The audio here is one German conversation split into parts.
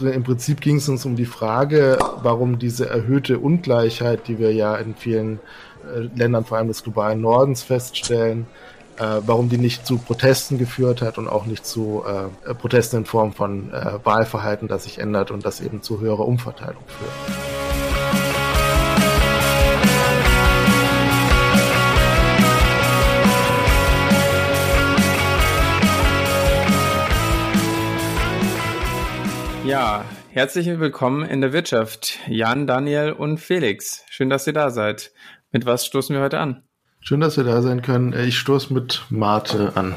im Prinzip ging es uns um die Frage, warum diese erhöhte Ungleichheit, die wir ja in vielen äh, Ländern, vor allem des globalen Nordens, feststellen, äh, warum die nicht zu Protesten geführt hat und auch nicht zu äh, Protesten in Form von äh, Wahlverhalten, das sich ändert und das eben zu höherer Umverteilung führt. Ja, herzlich willkommen in der Wirtschaft. Jan, Daniel und Felix. Schön, dass ihr da seid. Mit was stoßen wir heute an? Schön, dass wir da sein können. Ich stoße mit Mate an.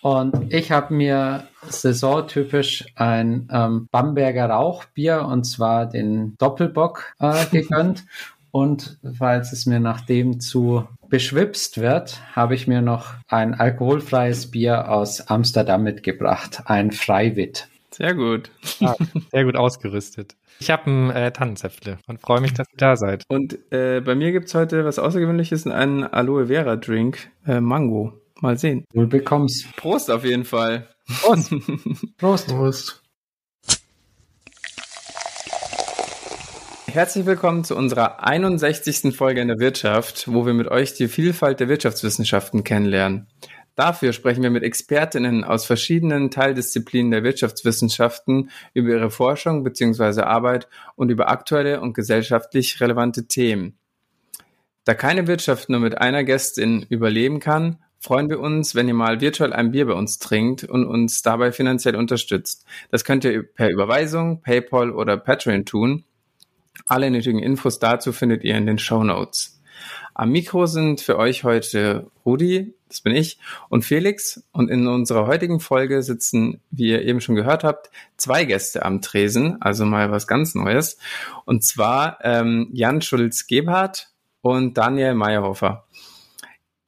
Und ich habe mir saisontypisch ein ähm, Bamberger Rauchbier und zwar den Doppelbock äh, gegönnt. und falls es mir nach dem zu beschwipst wird, habe ich mir noch ein alkoholfreies Bier aus Amsterdam mitgebracht, ein Freiwitt. Sehr gut. Ah, sehr gut ausgerüstet. Ich habe ein äh, Tannenzäpfle und freue mich, dass ihr da seid. Und äh, bei mir gibt es heute was Außergewöhnliches, einen Aloe Vera Drink, äh, Mango. Mal sehen. Wohl bekommst. Prost auf jeden Fall. Prost. Prost. Prost. Herzlich willkommen zu unserer 61. Folge in der Wirtschaft, wo wir mit euch die Vielfalt der Wirtschaftswissenschaften kennenlernen. Dafür sprechen wir mit Expertinnen aus verschiedenen Teildisziplinen der Wirtschaftswissenschaften über ihre Forschung bzw. Arbeit und über aktuelle und gesellschaftlich relevante Themen. Da keine Wirtschaft nur mit einer Gästin überleben kann, freuen wir uns, wenn ihr mal virtuell ein Bier bei uns trinkt und uns dabei finanziell unterstützt. Das könnt ihr per Überweisung, PayPal oder Patreon tun. Alle nötigen Infos dazu findet ihr in den Show Notes. Am Mikro sind für euch heute Rudi, das bin ich, und Felix. Und in unserer heutigen Folge sitzen, wie ihr eben schon gehört habt, zwei Gäste am Tresen, also mal was ganz Neues. Und zwar ähm, Jan Schulz-Gebhardt und Daniel Meyerhofer.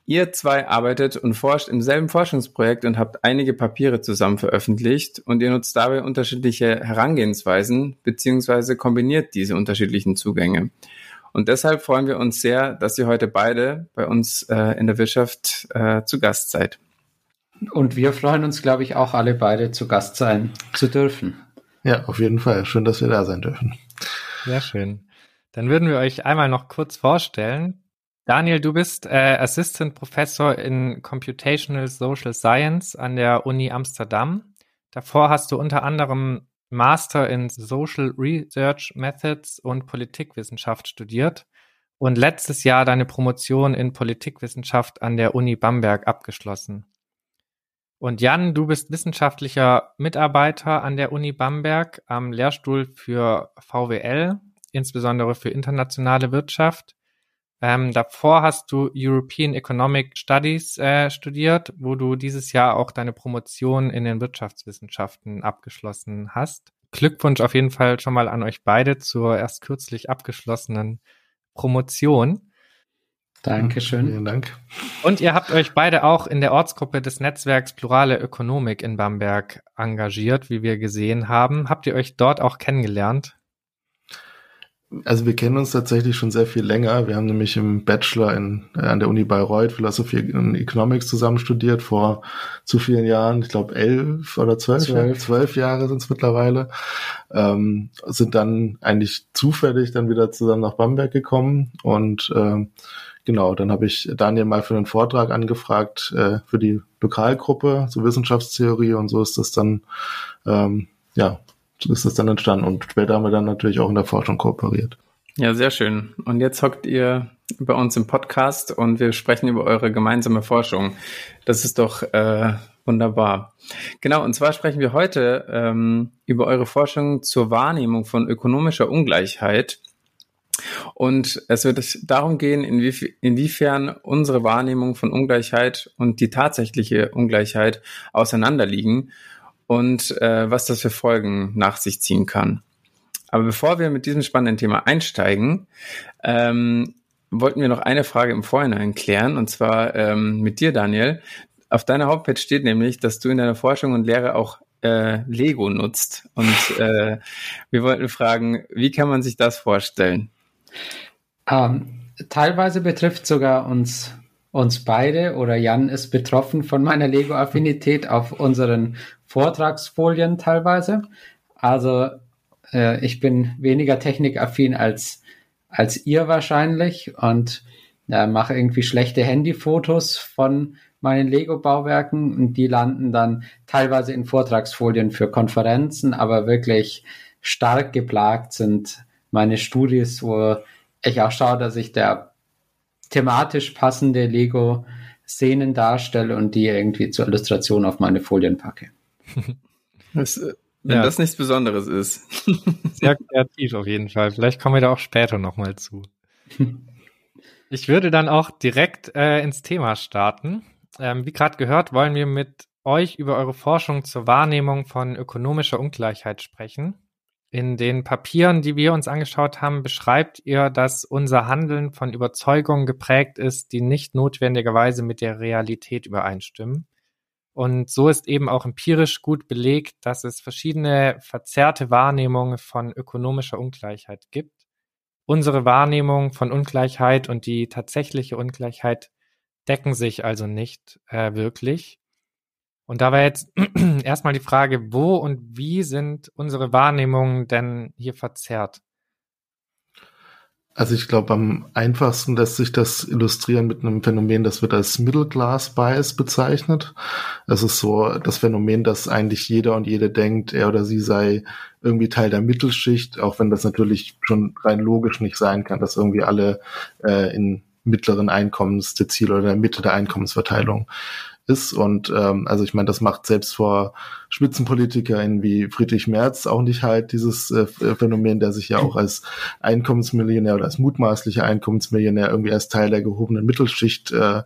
Ihr zwei arbeitet und forscht im selben Forschungsprojekt und habt einige Papiere zusammen veröffentlicht und ihr nutzt dabei unterschiedliche Herangehensweisen beziehungsweise kombiniert diese unterschiedlichen Zugänge. Und deshalb freuen wir uns sehr, dass ihr heute beide bei uns äh, in der Wirtschaft äh, zu Gast seid. Und wir freuen uns, glaube ich, auch alle beide zu Gast sein zu dürfen. Ja, auf jeden Fall. Schön, dass wir da sein dürfen. Sehr schön. Dann würden wir euch einmal noch kurz vorstellen. Daniel, du bist äh, Assistant Professor in Computational Social Science an der Uni Amsterdam. Davor hast du unter anderem Master in Social Research Methods und Politikwissenschaft studiert und letztes Jahr deine Promotion in Politikwissenschaft an der Uni Bamberg abgeschlossen. Und Jan, du bist wissenschaftlicher Mitarbeiter an der Uni Bamberg am Lehrstuhl für VWL, insbesondere für internationale Wirtschaft ähm, davor hast du European Economic Studies äh, studiert, wo du dieses Jahr auch deine Promotion in den Wirtschaftswissenschaften abgeschlossen hast. Glückwunsch auf jeden Fall schon mal an euch beide zur erst kürzlich abgeschlossenen Promotion. Dankeschön. Vielen Dank. Und ihr habt euch beide auch in der Ortsgruppe des Netzwerks Plurale Ökonomik in Bamberg engagiert, wie wir gesehen haben. Habt ihr euch dort auch kennengelernt? Also wir kennen uns tatsächlich schon sehr viel länger. Wir haben nämlich im Bachelor in, äh, an der Uni Bayreuth Philosophie und Economics zusammen studiert vor zu vielen Jahren. Ich glaube elf oder zwölf, zwölf. zwölf Jahre sind es mittlerweile. Ähm, sind dann eigentlich zufällig dann wieder zusammen nach Bamberg gekommen und ähm, genau, dann habe ich Daniel mal für einen Vortrag angefragt äh, für die Lokalgruppe zur Wissenschaftstheorie und so ist das dann ähm, ja ist das dann entstanden. Und später haben wir dann natürlich auch in der Forschung kooperiert. Ja, sehr schön. Und jetzt hockt ihr bei uns im Podcast und wir sprechen über eure gemeinsame Forschung. Das ist doch äh, wunderbar. Genau, und zwar sprechen wir heute ähm, über eure Forschung zur Wahrnehmung von ökonomischer Ungleichheit. Und es wird darum gehen, inwief inwiefern unsere Wahrnehmung von Ungleichheit und die tatsächliche Ungleichheit auseinanderliegen und äh, was das für Folgen nach sich ziehen kann. Aber bevor wir mit diesem spannenden Thema einsteigen, ähm, wollten wir noch eine Frage im Vorhinein klären, und zwar ähm, mit dir, Daniel. Auf deiner Homepage steht nämlich, dass du in deiner Forschung und Lehre auch äh, Lego nutzt. Und äh, wir wollten fragen, wie kann man sich das vorstellen? Ähm, teilweise betrifft sogar uns uns beide oder Jan ist betroffen von meiner Lego-Affinität auf unseren Vortragsfolien teilweise. Also äh, ich bin weniger technikaffin als, als ihr wahrscheinlich und äh, mache irgendwie schlechte Handyfotos von meinen Lego-Bauwerken und die landen dann teilweise in Vortragsfolien für Konferenzen, aber wirklich stark geplagt sind meine Studis, wo ich auch schaue, dass ich der thematisch passende Lego-Szenen darstelle und die irgendwie zur Illustration auf meine Folien packe. Das, äh, wenn ja. das nichts Besonderes ist. Sehr kreativ auf jeden Fall. Vielleicht kommen wir da auch später nochmal zu. Ich würde dann auch direkt äh, ins Thema starten. Ähm, wie gerade gehört, wollen wir mit euch über eure Forschung zur Wahrnehmung von ökonomischer Ungleichheit sprechen. In den Papieren, die wir uns angeschaut haben, beschreibt ihr, dass unser Handeln von Überzeugungen geprägt ist, die nicht notwendigerweise mit der Realität übereinstimmen. Und so ist eben auch empirisch gut belegt, dass es verschiedene verzerrte Wahrnehmungen von ökonomischer Ungleichheit gibt. Unsere Wahrnehmung von Ungleichheit und die tatsächliche Ungleichheit decken sich also nicht äh, wirklich. Und da war jetzt erstmal die Frage, wo und wie sind unsere Wahrnehmungen denn hier verzerrt? Also ich glaube, am einfachsten lässt sich das illustrieren mit einem Phänomen, das wird als Middle Class Bias bezeichnet. Es ist so das Phänomen, dass eigentlich jeder und jede denkt, er oder sie sei irgendwie Teil der Mittelschicht, auch wenn das natürlich schon rein logisch nicht sein kann, dass irgendwie alle äh, in mittleren Einkommensdezil oder der Mitte der Einkommensverteilung ist. Und ähm, also ich meine, das macht selbst vor SpitzenpolitikerInnen wie Friedrich Merz auch nicht halt, dieses äh, Phänomen, der sich ja auch als Einkommensmillionär oder als mutmaßlicher Einkommensmillionär irgendwie als Teil der gehobenen Mittelschicht äh,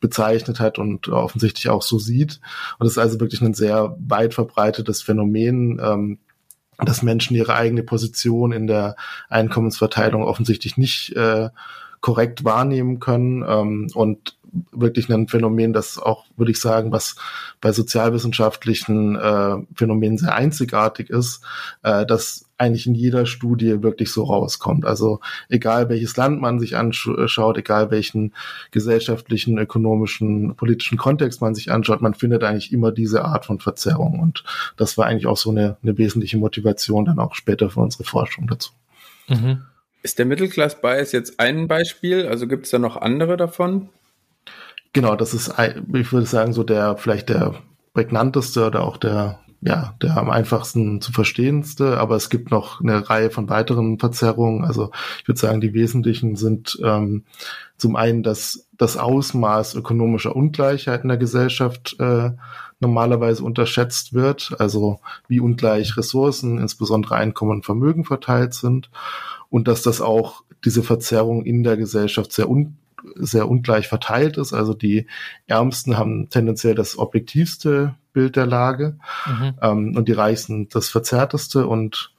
bezeichnet hat und offensichtlich auch so sieht. Und das ist also wirklich ein sehr weit verbreitetes Phänomen, ähm, dass Menschen ihre eigene Position in der Einkommensverteilung offensichtlich nicht äh, korrekt wahrnehmen können ähm, und wirklich ein Phänomen, das auch, würde ich sagen, was bei sozialwissenschaftlichen äh, Phänomenen sehr einzigartig ist, äh, dass eigentlich in jeder Studie wirklich so rauskommt. Also egal welches Land man sich anschaut, egal welchen gesellschaftlichen, ökonomischen, politischen Kontext man sich anschaut, man findet eigentlich immer diese Art von Verzerrung. Und das war eigentlich auch so eine, eine wesentliche Motivation dann auch später für unsere Forschung dazu. Mhm. Ist der Mittelklass Bias jetzt ein Beispiel? Also gibt es da noch andere davon? Genau, das ist, ich würde sagen, so der vielleicht der prägnanteste oder auch der ja, der am einfachsten zu verstehendste, aber es gibt noch eine Reihe von weiteren Verzerrungen. Also ich würde sagen, die wesentlichen sind ähm, zum einen, dass das Ausmaß ökonomischer Ungleichheit in der Gesellschaft äh, normalerweise unterschätzt wird, also wie ungleich Ressourcen, insbesondere Einkommen und Vermögen verteilt sind. Und dass das auch diese Verzerrung in der Gesellschaft sehr un sehr ungleich verteilt ist. Also die Ärmsten haben tendenziell das objektivste Bild der Lage mhm. ähm, und die Reichsten das verzerrteste und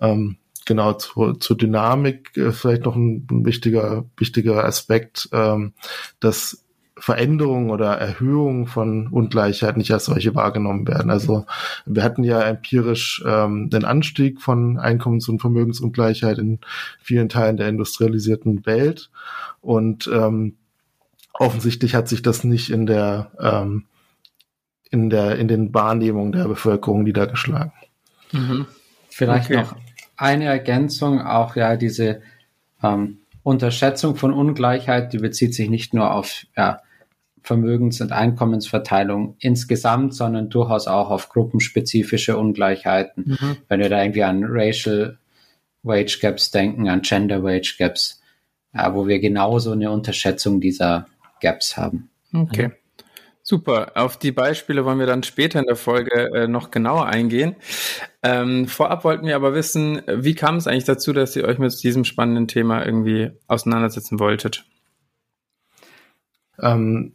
ähm, genau zur, zur Dynamik äh, vielleicht noch ein, ein, wichtiger wichtiger Aspekt, ähm, dass Veränderung oder Erhöhung von Ungleichheit nicht als solche wahrgenommen werden. Also wir hatten ja empirisch ähm, den Anstieg von Einkommens- und Vermögensungleichheit in vielen Teilen der industrialisierten Welt und ähm, offensichtlich hat sich das nicht in der ähm, in der in den Wahrnehmungen der Bevölkerung niedergeschlagen. Mhm. Vielleicht okay. noch eine Ergänzung, auch ja diese ähm, Unterschätzung von Ungleichheit, die bezieht sich nicht nur auf ja, Vermögens- und Einkommensverteilung insgesamt, sondern durchaus auch auf gruppenspezifische Ungleichheiten. Mhm. Wenn wir da irgendwie an Racial Wage Gaps denken, an Gender Wage Gaps, ja, wo wir genauso eine Unterschätzung dieser Gaps haben. Okay. Mhm. Super. Auf die Beispiele wollen wir dann später in der Folge äh, noch genauer eingehen. Ähm, vorab wollten wir aber wissen, wie kam es eigentlich dazu, dass ihr euch mit diesem spannenden Thema irgendwie auseinandersetzen wolltet? Ähm,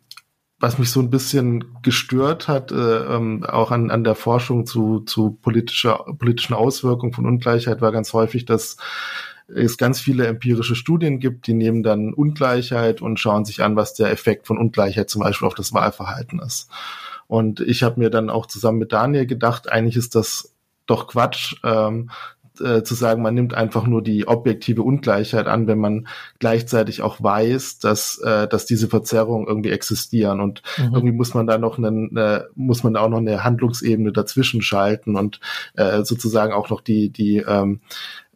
was mich so ein bisschen gestört hat, äh, ähm, auch an, an der Forschung zu, zu politischer, politischen Auswirkungen von Ungleichheit, war ganz häufig, dass es ganz viele empirische Studien gibt, die nehmen dann Ungleichheit und schauen sich an, was der Effekt von Ungleichheit zum Beispiel auf das Wahlverhalten ist. Und ich habe mir dann auch zusammen mit Daniel gedacht, eigentlich ist das doch Quatsch, ähm, äh, zu sagen, man nimmt einfach nur die objektive Ungleichheit an, wenn man gleichzeitig auch weiß, dass, äh, dass diese Verzerrungen irgendwie existieren. Und mhm. irgendwie muss man da noch einen, äh, muss man da auch noch eine Handlungsebene dazwischen schalten und äh, sozusagen auch noch die, die, ähm,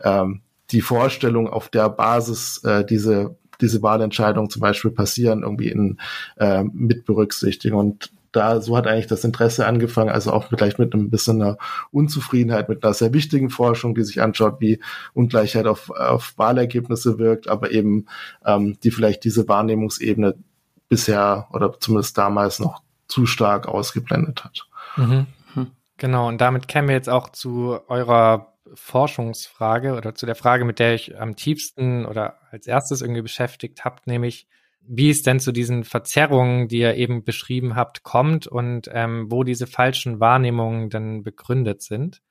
ähm, die Vorstellung, auf der Basis äh, diese diese Wahlentscheidungen zum Beispiel passieren, irgendwie in, äh, mit berücksichtigen. Und da, so hat eigentlich das Interesse angefangen, also auch vielleicht mit einem bisschen einer Unzufriedenheit, mit einer sehr wichtigen Forschung, die sich anschaut, wie Ungleichheit auf, auf Wahlergebnisse wirkt, aber eben ähm, die vielleicht diese Wahrnehmungsebene bisher oder zumindest damals noch zu stark ausgeblendet hat. Mhm. Genau, und damit kämen wir jetzt auch zu eurer Forschungsfrage oder zu der Frage, mit der ich am tiefsten oder als erstes irgendwie beschäftigt habt, nämlich wie es denn zu diesen Verzerrungen, die ihr eben beschrieben habt, kommt und ähm, wo diese falschen Wahrnehmungen dann begründet sind.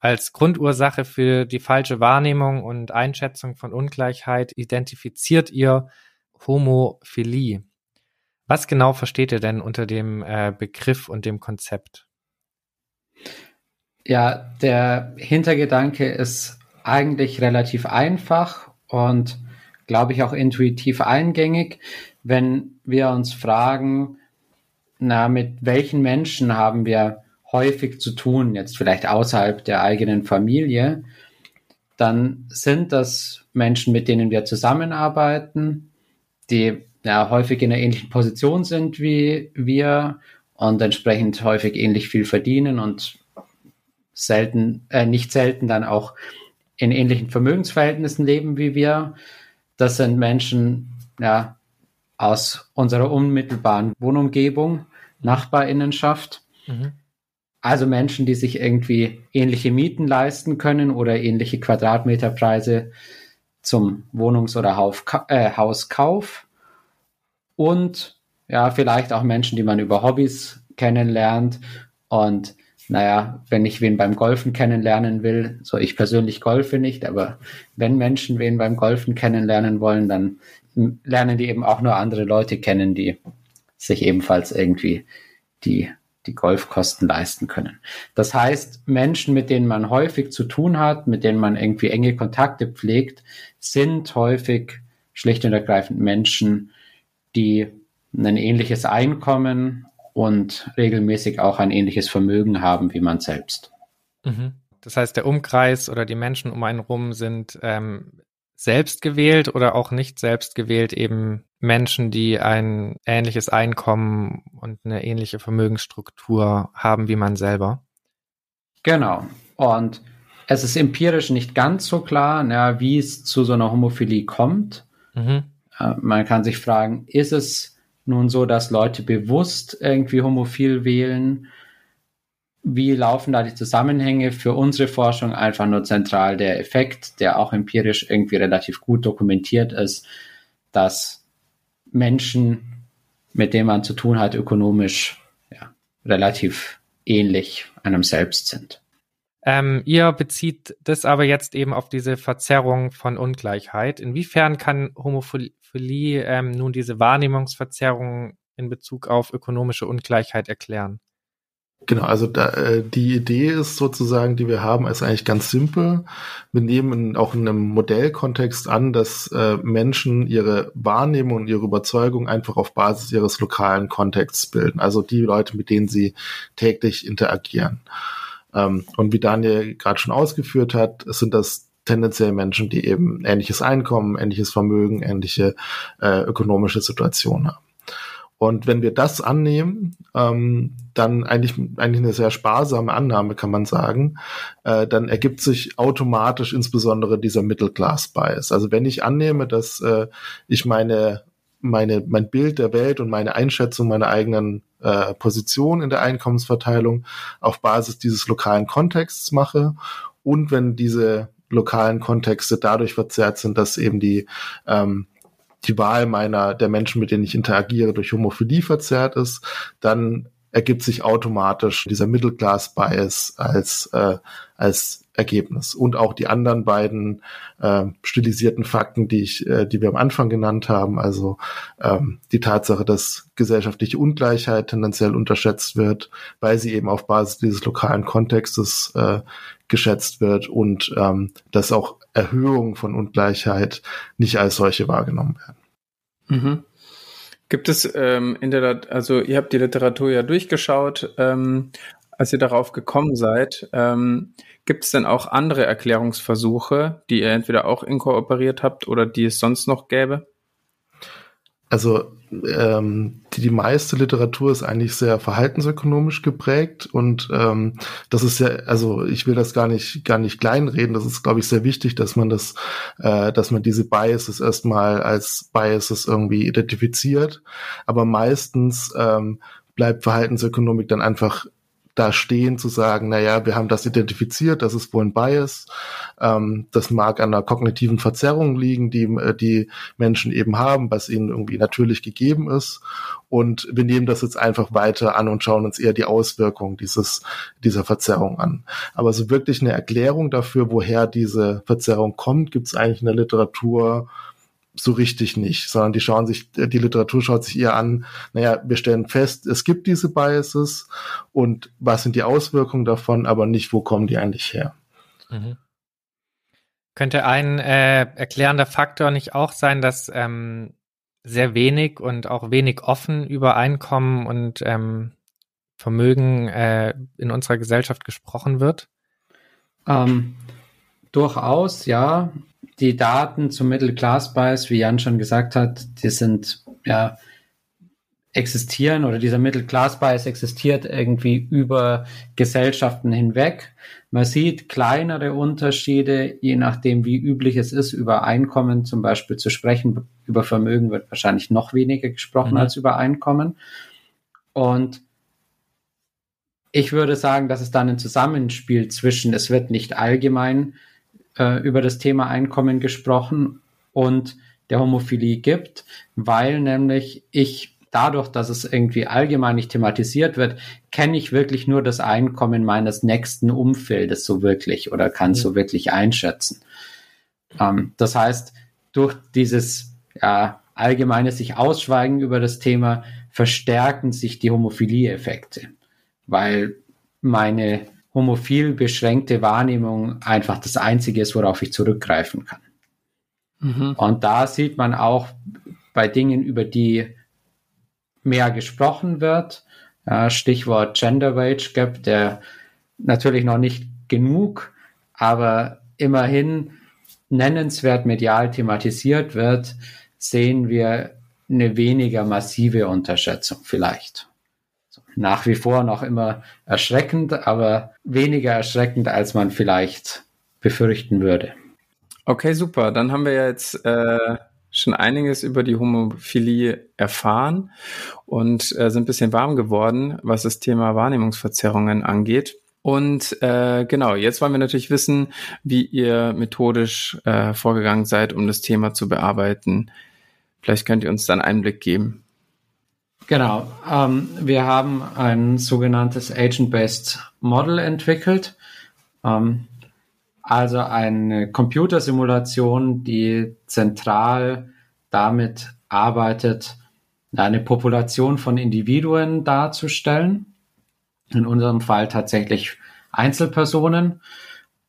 Als Grundursache für die falsche Wahrnehmung und Einschätzung von Ungleichheit identifiziert ihr Homophilie. Was genau versteht ihr denn unter dem äh, Begriff und dem Konzept? Ja, der Hintergedanke ist eigentlich relativ einfach und glaube ich, auch intuitiv eingängig, wenn wir uns fragen, na, mit welchen Menschen haben wir häufig zu tun, jetzt vielleicht außerhalb der eigenen Familie, dann sind das Menschen, mit denen wir zusammenarbeiten, die ja häufig in einer ähnlichen Position sind wie wir und entsprechend häufig ähnlich viel verdienen und selten, äh, nicht selten dann auch in ähnlichen Vermögensverhältnissen leben wie wir. Das sind Menschen ja, aus unserer unmittelbaren Wohnumgebung, Nachbarinnenschaft. Mhm. Also Menschen, die sich irgendwie ähnliche Mieten leisten können oder ähnliche Quadratmeterpreise zum Wohnungs- oder äh, Hauskauf. Und ja, vielleicht auch Menschen, die man über Hobbys kennenlernt und naja, wenn ich wen beim Golfen kennenlernen will, so ich persönlich golfe nicht, aber wenn Menschen wen beim Golfen kennenlernen wollen, dann lernen die eben auch nur andere Leute kennen, die sich ebenfalls irgendwie die, die Golfkosten leisten können. Das heißt, Menschen, mit denen man häufig zu tun hat, mit denen man irgendwie enge Kontakte pflegt, sind häufig schlicht und ergreifend Menschen, die ein ähnliches Einkommen und regelmäßig auch ein ähnliches Vermögen haben wie man selbst. Mhm. Das heißt, der Umkreis oder die Menschen um einen rum sind ähm, selbst gewählt oder auch nicht selbst gewählt, eben Menschen, die ein ähnliches Einkommen und eine ähnliche Vermögensstruktur haben wie man selber. Genau. Und es ist empirisch nicht ganz so klar, na, wie es zu so einer Homophilie kommt. Mhm. Äh, man kann sich fragen, ist es nun so, dass Leute bewusst irgendwie homophil wählen? Wie laufen da die Zusammenhänge? Für unsere Forschung einfach nur zentral der Effekt, der auch empirisch irgendwie relativ gut dokumentiert ist, dass Menschen, mit denen man zu tun hat, ökonomisch ja, relativ ähnlich einem selbst sind. Ähm, ihr bezieht das aber jetzt eben auf diese Verzerrung von Ungleichheit. Inwiefern kann Homophilie ähm, nun diese Wahrnehmungsverzerrung in Bezug auf ökonomische Ungleichheit erklären? Genau, also da, äh, die Idee ist sozusagen, die wir haben, ist eigentlich ganz simpel. Wir nehmen auch in einem Modellkontext an, dass äh, Menschen ihre Wahrnehmung und ihre Überzeugung einfach auf Basis ihres lokalen Kontexts bilden. Also die Leute, mit denen sie täglich interagieren. Ähm, und wie Daniel gerade schon ausgeführt hat, sind das tendenziell Menschen, die eben ähnliches Einkommen, ähnliches Vermögen, ähnliche äh, ökonomische Situationen haben. Und wenn wir das annehmen, ähm, dann eigentlich, eigentlich eine sehr sparsame Annahme, kann man sagen, äh, dann ergibt sich automatisch insbesondere dieser Middle Class Bias. Also wenn ich annehme, dass äh, ich meine, meine, mein Bild der Welt und meine Einschätzung meiner eigenen äh, Position in der Einkommensverteilung auf Basis dieses lokalen Kontexts mache und wenn diese lokalen Kontexte dadurch verzerrt sind, dass eben die ähm, die Wahl meiner der Menschen, mit denen ich interagiere, durch Homophilie verzerrt ist, dann ergibt sich automatisch dieser Middle Class Bias als äh, als Ergebnis. Und auch die anderen beiden äh, stilisierten Fakten, die ich, äh, die wir am Anfang genannt haben, also ähm, die Tatsache, dass gesellschaftliche Ungleichheit tendenziell unterschätzt wird, weil sie eben auf Basis dieses lokalen Kontextes äh, geschätzt wird und ähm, dass auch Erhöhungen von Ungleichheit nicht als solche wahrgenommen werden. Mhm. Gibt es ähm, in der, also ihr habt die Literatur ja durchgeschaut, ähm, als ihr darauf gekommen seid. Ähm, Gibt es denn auch andere Erklärungsversuche, die ihr entweder auch inkooperiert habt oder die es sonst noch gäbe? Also ähm, die, die meiste Literatur ist eigentlich sehr verhaltensökonomisch geprägt und ähm, das ist ja, also ich will das gar nicht gar nicht kleinreden. Das ist, glaube ich, sehr wichtig, dass man das, äh, dass man diese Biases erstmal als Biases irgendwie identifiziert. Aber meistens ähm, bleibt Verhaltensökonomik dann einfach da stehen, zu sagen, na ja, wir haben das identifiziert, das ist wohl ein Bias. Ähm, das mag an einer kognitiven Verzerrung liegen, die äh, die Menschen eben haben, was ihnen irgendwie natürlich gegeben ist. Und wir nehmen das jetzt einfach weiter an und schauen uns eher die Auswirkungen dieses, dieser Verzerrung an. Aber so wirklich eine Erklärung dafür, woher diese Verzerrung kommt, gibt es eigentlich in der Literatur so richtig nicht, sondern die schauen sich, die Literatur schaut sich eher an, naja, wir stellen fest, es gibt diese Biases und was sind die Auswirkungen davon, aber nicht, wo kommen die eigentlich her. Mhm. Könnte ein äh, erklärender Faktor nicht auch sein, dass ähm, sehr wenig und auch wenig offen über Einkommen und ähm, Vermögen äh, in unserer Gesellschaft gesprochen wird? Ähm, durchaus, ja die Daten zum Middle Class Bias, wie Jan schon gesagt hat, die sind ja existieren oder dieser Middle Class Bias existiert irgendwie über Gesellschaften hinweg. Man sieht kleinere Unterschiede, je nachdem, wie üblich es ist, über Einkommen zum Beispiel zu sprechen. Über Vermögen wird wahrscheinlich noch weniger gesprochen mhm. als über Einkommen. Und ich würde sagen, dass es dann ein Zusammenspiel zwischen, es wird nicht allgemein äh, über das Thema Einkommen gesprochen und der Homophilie gibt, weil nämlich ich dadurch, dass es irgendwie allgemein nicht thematisiert wird, kenne ich wirklich nur das Einkommen meines nächsten Umfeldes so wirklich oder kann es mhm. so wirklich einschätzen. Ähm, das heißt, durch dieses ja, allgemeine sich Ausschweigen über das Thema verstärken sich die Homophilie-Effekte, weil meine homophil beschränkte Wahrnehmung einfach das Einzige ist, worauf ich zurückgreifen kann. Mhm. Und da sieht man auch bei Dingen, über die mehr gesprochen wird, Stichwort Gender Wage Gap, der natürlich noch nicht genug, aber immerhin nennenswert medial thematisiert wird, sehen wir eine weniger massive Unterschätzung vielleicht nach wie vor noch immer erschreckend, aber weniger erschreckend, als man vielleicht befürchten würde. Okay, super. Dann haben wir jetzt äh, schon einiges über die Homophilie erfahren und äh, sind ein bisschen warm geworden, was das Thema Wahrnehmungsverzerrungen angeht. Und äh, genau, jetzt wollen wir natürlich wissen, wie ihr methodisch äh, vorgegangen seid, um das Thema zu bearbeiten. Vielleicht könnt ihr uns dann Einblick geben. Genau. Ähm, wir haben ein sogenanntes Agent-Based Model entwickelt. Ähm, also eine Computersimulation, die zentral damit arbeitet, eine Population von Individuen darzustellen. In unserem Fall tatsächlich Einzelpersonen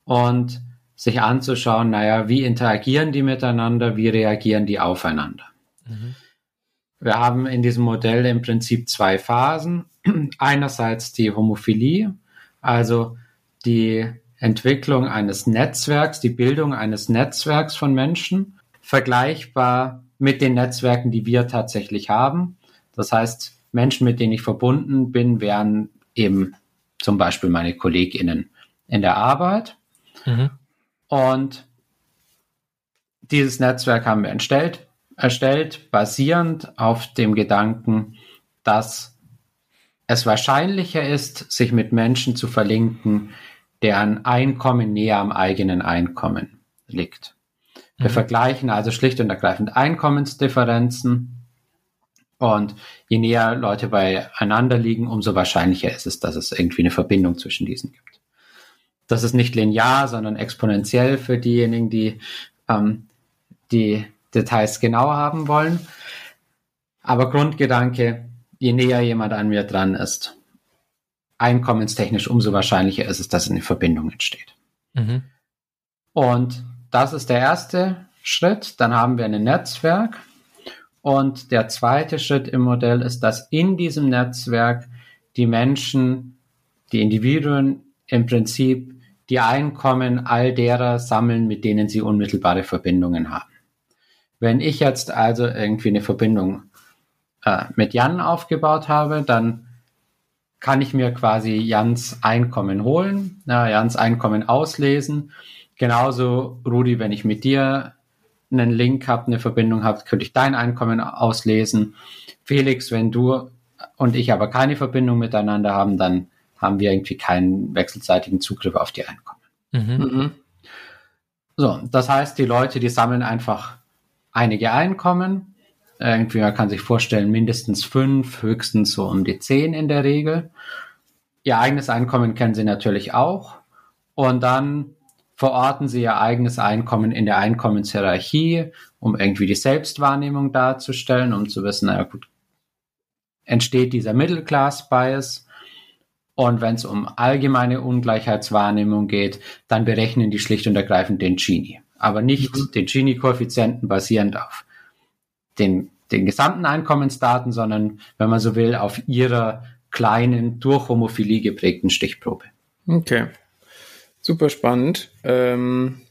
und sich anzuschauen, naja, wie interagieren die miteinander, wie reagieren die aufeinander. Mhm. Wir haben in diesem Modell im Prinzip zwei Phasen. Einerseits die Homophilie, also die Entwicklung eines Netzwerks, die Bildung eines Netzwerks von Menschen, vergleichbar mit den Netzwerken, die wir tatsächlich haben. Das heißt, Menschen, mit denen ich verbunden bin, wären eben zum Beispiel meine KollegInnen in der Arbeit. Mhm. Und dieses Netzwerk haben wir entstellt, erstellt, basierend auf dem Gedanken, dass es wahrscheinlicher ist, sich mit Menschen zu verlinken, deren Einkommen näher am eigenen Einkommen liegt. Wir mhm. vergleichen also schlicht und ergreifend Einkommensdifferenzen und je näher Leute beieinander liegen, umso wahrscheinlicher ist es, dass es irgendwie eine Verbindung zwischen diesen gibt. Das ist nicht linear, sondern exponentiell für diejenigen, die ähm, die Details genau haben wollen. Aber Grundgedanke, je näher jemand an mir dran ist, einkommenstechnisch, umso wahrscheinlicher ist es, dass eine Verbindung entsteht. Mhm. Und das ist der erste Schritt. Dann haben wir ein Netzwerk. Und der zweite Schritt im Modell ist, dass in diesem Netzwerk die Menschen, die Individuen im Prinzip die Einkommen all derer sammeln, mit denen sie unmittelbare Verbindungen haben. Wenn ich jetzt also irgendwie eine Verbindung äh, mit Jan aufgebaut habe, dann kann ich mir quasi Jans Einkommen holen, ja, Jans Einkommen auslesen. Genauso, Rudi, wenn ich mit dir einen Link habe, eine Verbindung habe, könnte ich dein Einkommen auslesen. Felix, wenn du und ich aber keine Verbindung miteinander haben, dann haben wir irgendwie keinen wechselseitigen Zugriff auf die Einkommen. Mhm. Mhm. So, das heißt, die Leute, die sammeln einfach einige Einkommen. Irgendwie, man kann sich vorstellen, mindestens fünf, höchstens so um die zehn in der Regel. Ihr eigenes Einkommen kennen sie natürlich auch. Und dann verorten sie ihr eigenes Einkommen in der Einkommenshierarchie, um irgendwie die Selbstwahrnehmung darzustellen, um zu wissen, naja gut, entsteht dieser Middle-Class-Bias. Und wenn es um allgemeine Ungleichheitswahrnehmung geht, dann berechnen die schlicht und ergreifend den Gini aber nicht mhm. den Gini-Koeffizienten basierend auf den, den gesamten Einkommensdaten, sondern, wenn man so will, auf ihrer kleinen, durch Homophilie geprägten Stichprobe. Okay. Super spannend. Ähm,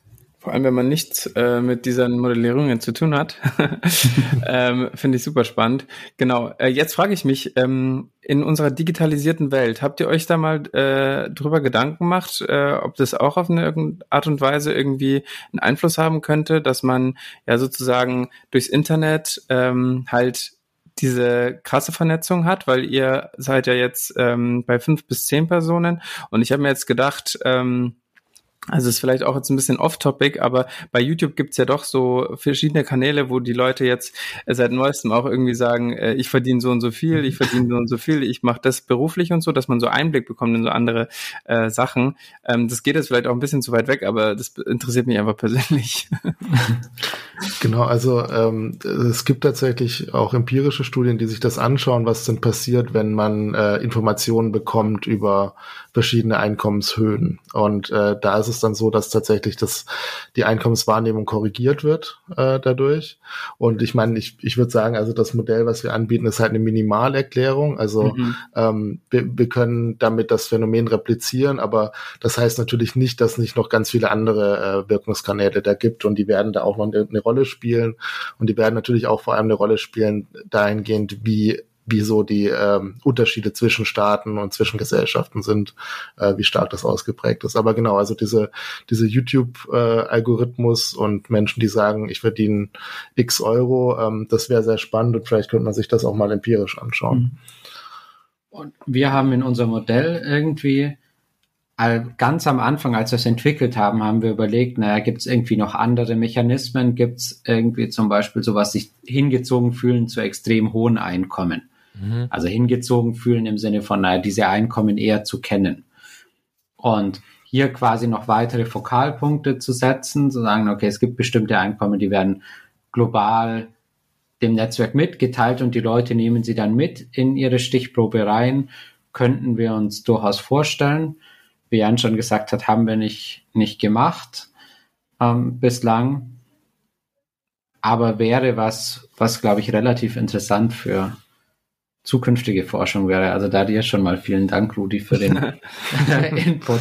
vor allem, wenn man nichts äh, mit diesen Modellierungen zu tun hat. ähm, Finde ich super spannend. Genau. Äh, jetzt frage ich mich, ähm, in unserer digitalisierten Welt, habt ihr euch da mal äh, drüber Gedanken gemacht, äh, ob das auch auf eine Art und Weise irgendwie einen Einfluss haben könnte, dass man ja sozusagen durchs Internet ähm, halt diese krasse Vernetzung hat, weil ihr seid ja jetzt ähm, bei fünf bis zehn Personen und ich habe mir jetzt gedacht, ähm, also ist vielleicht auch jetzt ein bisschen off-topic, aber bei YouTube gibt's ja doch so verschiedene Kanäle, wo die Leute jetzt äh, seit neuestem auch irgendwie sagen, äh, ich verdiene so und so viel, ich verdiene so und so viel, ich mache das beruflich und so, dass man so Einblick bekommt in so andere äh, Sachen. Ähm, das geht jetzt vielleicht auch ein bisschen zu weit weg, aber das interessiert mich einfach persönlich. genau, also ähm, es gibt tatsächlich auch empirische Studien, die sich das anschauen, was denn passiert, wenn man äh, Informationen bekommt über verschiedene Einkommenshöhen. Und äh, da ist es dann so, dass tatsächlich das, die Einkommenswahrnehmung korrigiert wird äh, dadurch. Und ich meine, ich, ich würde sagen, also das Modell, was wir anbieten, ist halt eine Minimalerklärung. Also mhm. ähm, wir, wir können damit das Phänomen replizieren, aber das heißt natürlich nicht, dass nicht noch ganz viele andere äh, Wirkungskanäle da gibt und die werden da auch noch eine, eine Rolle spielen. Und die werden natürlich auch vor allem eine Rolle spielen dahingehend, wie wie so die ähm, Unterschiede zwischen Staaten und zwischen Gesellschaften sind, äh, wie stark das ausgeprägt ist. Aber genau, also diese, diese YouTube-Algorithmus äh, und Menschen, die sagen, ich verdiene x Euro, ähm, das wäre sehr spannend und vielleicht könnte man sich das auch mal empirisch anschauen. Mhm. Und wir haben in unserem Modell irgendwie ganz am Anfang, als wir es entwickelt haben, haben wir überlegt, naja, gibt es irgendwie noch andere Mechanismen? Gibt es irgendwie zum Beispiel sowas, sich hingezogen fühlen zu extrem hohen Einkommen? Mhm. Also hingezogen fühlen im Sinne von, naja, diese Einkommen eher zu kennen. Und hier quasi noch weitere Fokalpunkte zu setzen, zu sagen, okay, es gibt bestimmte Einkommen, die werden global dem Netzwerk mitgeteilt und die Leute nehmen sie dann mit in ihre Stichprobe rein, könnten wir uns durchaus vorstellen. Wie Jan schon gesagt hat, haben wir nicht, nicht gemacht ähm, bislang. Aber wäre was, was glaube ich relativ interessant für, zukünftige Forschung wäre. Also da dir schon mal vielen Dank, Rudi, für den Input.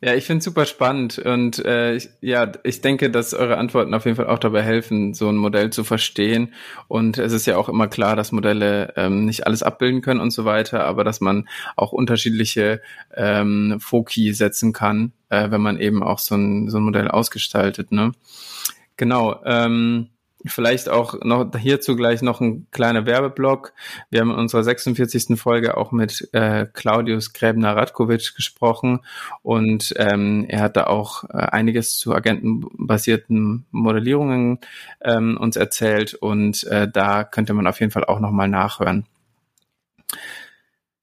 Ja, ich finde es super spannend und äh, ich, ja, ich denke, dass eure Antworten auf jeden Fall auch dabei helfen, so ein Modell zu verstehen. Und es ist ja auch immer klar, dass Modelle ähm, nicht alles abbilden können und so weiter, aber dass man auch unterschiedliche ähm, Foki setzen kann, äh, wenn man eben auch so ein, so ein Modell ausgestaltet. Ne? Genau. Ähm, Vielleicht auch noch hierzu gleich noch ein kleiner Werbeblock. Wir haben in unserer 46. Folge auch mit äh, Claudius Gräbner-Radkovic gesprochen und ähm, er hat da auch äh, einiges zu agentenbasierten Modellierungen ähm, uns erzählt und äh, da könnte man auf jeden Fall auch nochmal nachhören.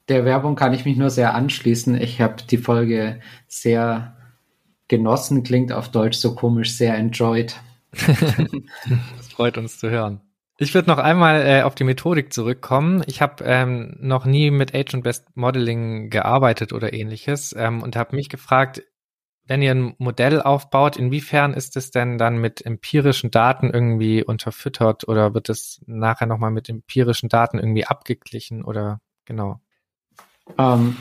der Werbung kann ich mich nur sehr anschließen. Ich habe die Folge sehr genossen, klingt auf Deutsch so komisch, sehr enjoyed. das freut uns zu hören. Ich würde noch einmal äh, auf die Methodik zurückkommen. Ich habe ähm, noch nie mit Agent Best Modeling gearbeitet oder ähnliches ähm, und habe mich gefragt, wenn ihr ein Modell aufbaut, inwiefern ist es denn dann mit empirischen Daten irgendwie unterfüttert oder wird es nachher nochmal mit empirischen Daten irgendwie abgeglichen oder genau? Ähm,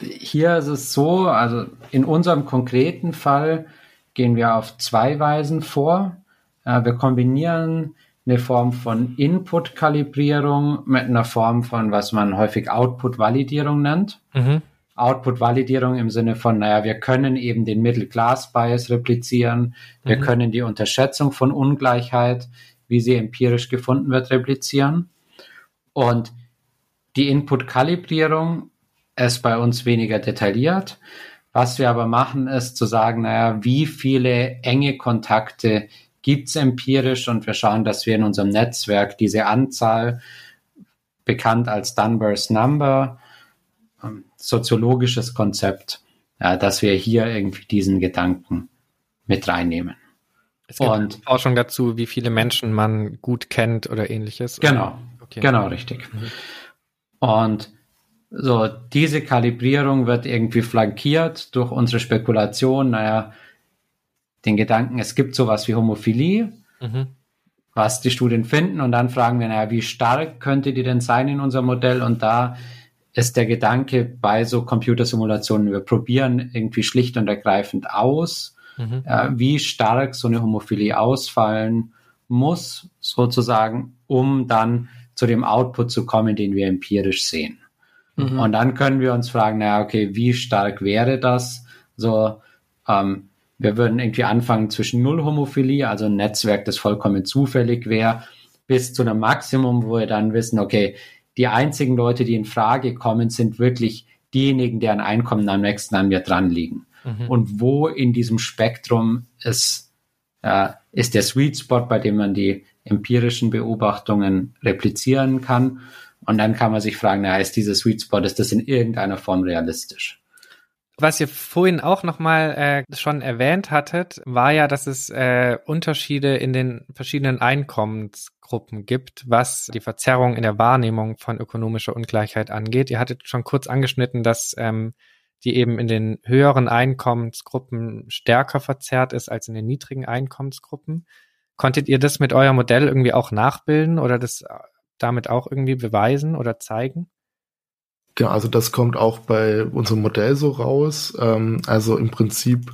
hier ist es so, also in unserem konkreten Fall gehen wir auf zwei Weisen vor. Äh, wir kombinieren eine Form von Input-Kalibrierung mit einer Form von, was man häufig Output-Validierung nennt. Mhm. Output-Validierung im Sinne von, naja, wir können eben den Middle-Class-Bias replizieren, wir mhm. können die Unterschätzung von Ungleichheit, wie sie empirisch gefunden wird, replizieren. Und die Input-Kalibrierung ist bei uns weniger detailliert. Was wir aber machen, ist zu sagen, naja, wie viele enge Kontakte gibt es empirisch und wir schauen, dass wir in unserem Netzwerk diese Anzahl, bekannt als Dunbar's Number, ähm, soziologisches Konzept, ja, dass wir hier irgendwie diesen Gedanken mit reinnehmen. Es gibt und Forschung dazu, wie viele Menschen man gut kennt oder ähnliches. Genau, okay. genau richtig. Mhm. Und so, diese Kalibrierung wird irgendwie flankiert durch unsere Spekulation, naja, den Gedanken, es gibt sowas wie Homophilie, mhm. was die Studien finden und dann fragen wir, naja, wie stark könnte die denn sein in unserem Modell? Und da ist der Gedanke bei so Computersimulationen, wir probieren irgendwie schlicht und ergreifend aus, mhm. äh, wie stark so eine Homophilie ausfallen muss, sozusagen, um dann zu dem Output zu kommen, den wir empirisch sehen. Mhm. Und dann können wir uns fragen, naja, okay, wie stark wäre das? So, ähm, wir würden irgendwie anfangen zwischen Null Homophilie, also ein Netzwerk, das vollkommen zufällig wäre, bis zu einem Maximum, wo wir dann wissen, okay, die einzigen Leute, die in Frage kommen, sind wirklich diejenigen, deren Einkommen am nächsten an mir dran liegen. Mhm. Und wo in diesem Spektrum ist, äh, ist der Sweet Spot, bei dem man die empirischen Beobachtungen replizieren kann. Und dann kann man sich fragen, na, ist dieser Sweet Spot, ist das in irgendeiner Form realistisch? Was ihr vorhin auch nochmal äh, schon erwähnt hattet, war ja, dass es äh, Unterschiede in den verschiedenen Einkommensgruppen gibt, was die Verzerrung in der Wahrnehmung von ökonomischer Ungleichheit angeht. Ihr hattet schon kurz angeschnitten, dass ähm, die eben in den höheren Einkommensgruppen stärker verzerrt ist als in den niedrigen Einkommensgruppen. Konntet ihr das mit eurem Modell irgendwie auch nachbilden oder das äh, damit auch irgendwie beweisen oder zeigen? Genau, also das kommt auch bei unserem Modell so raus. Ähm, also im Prinzip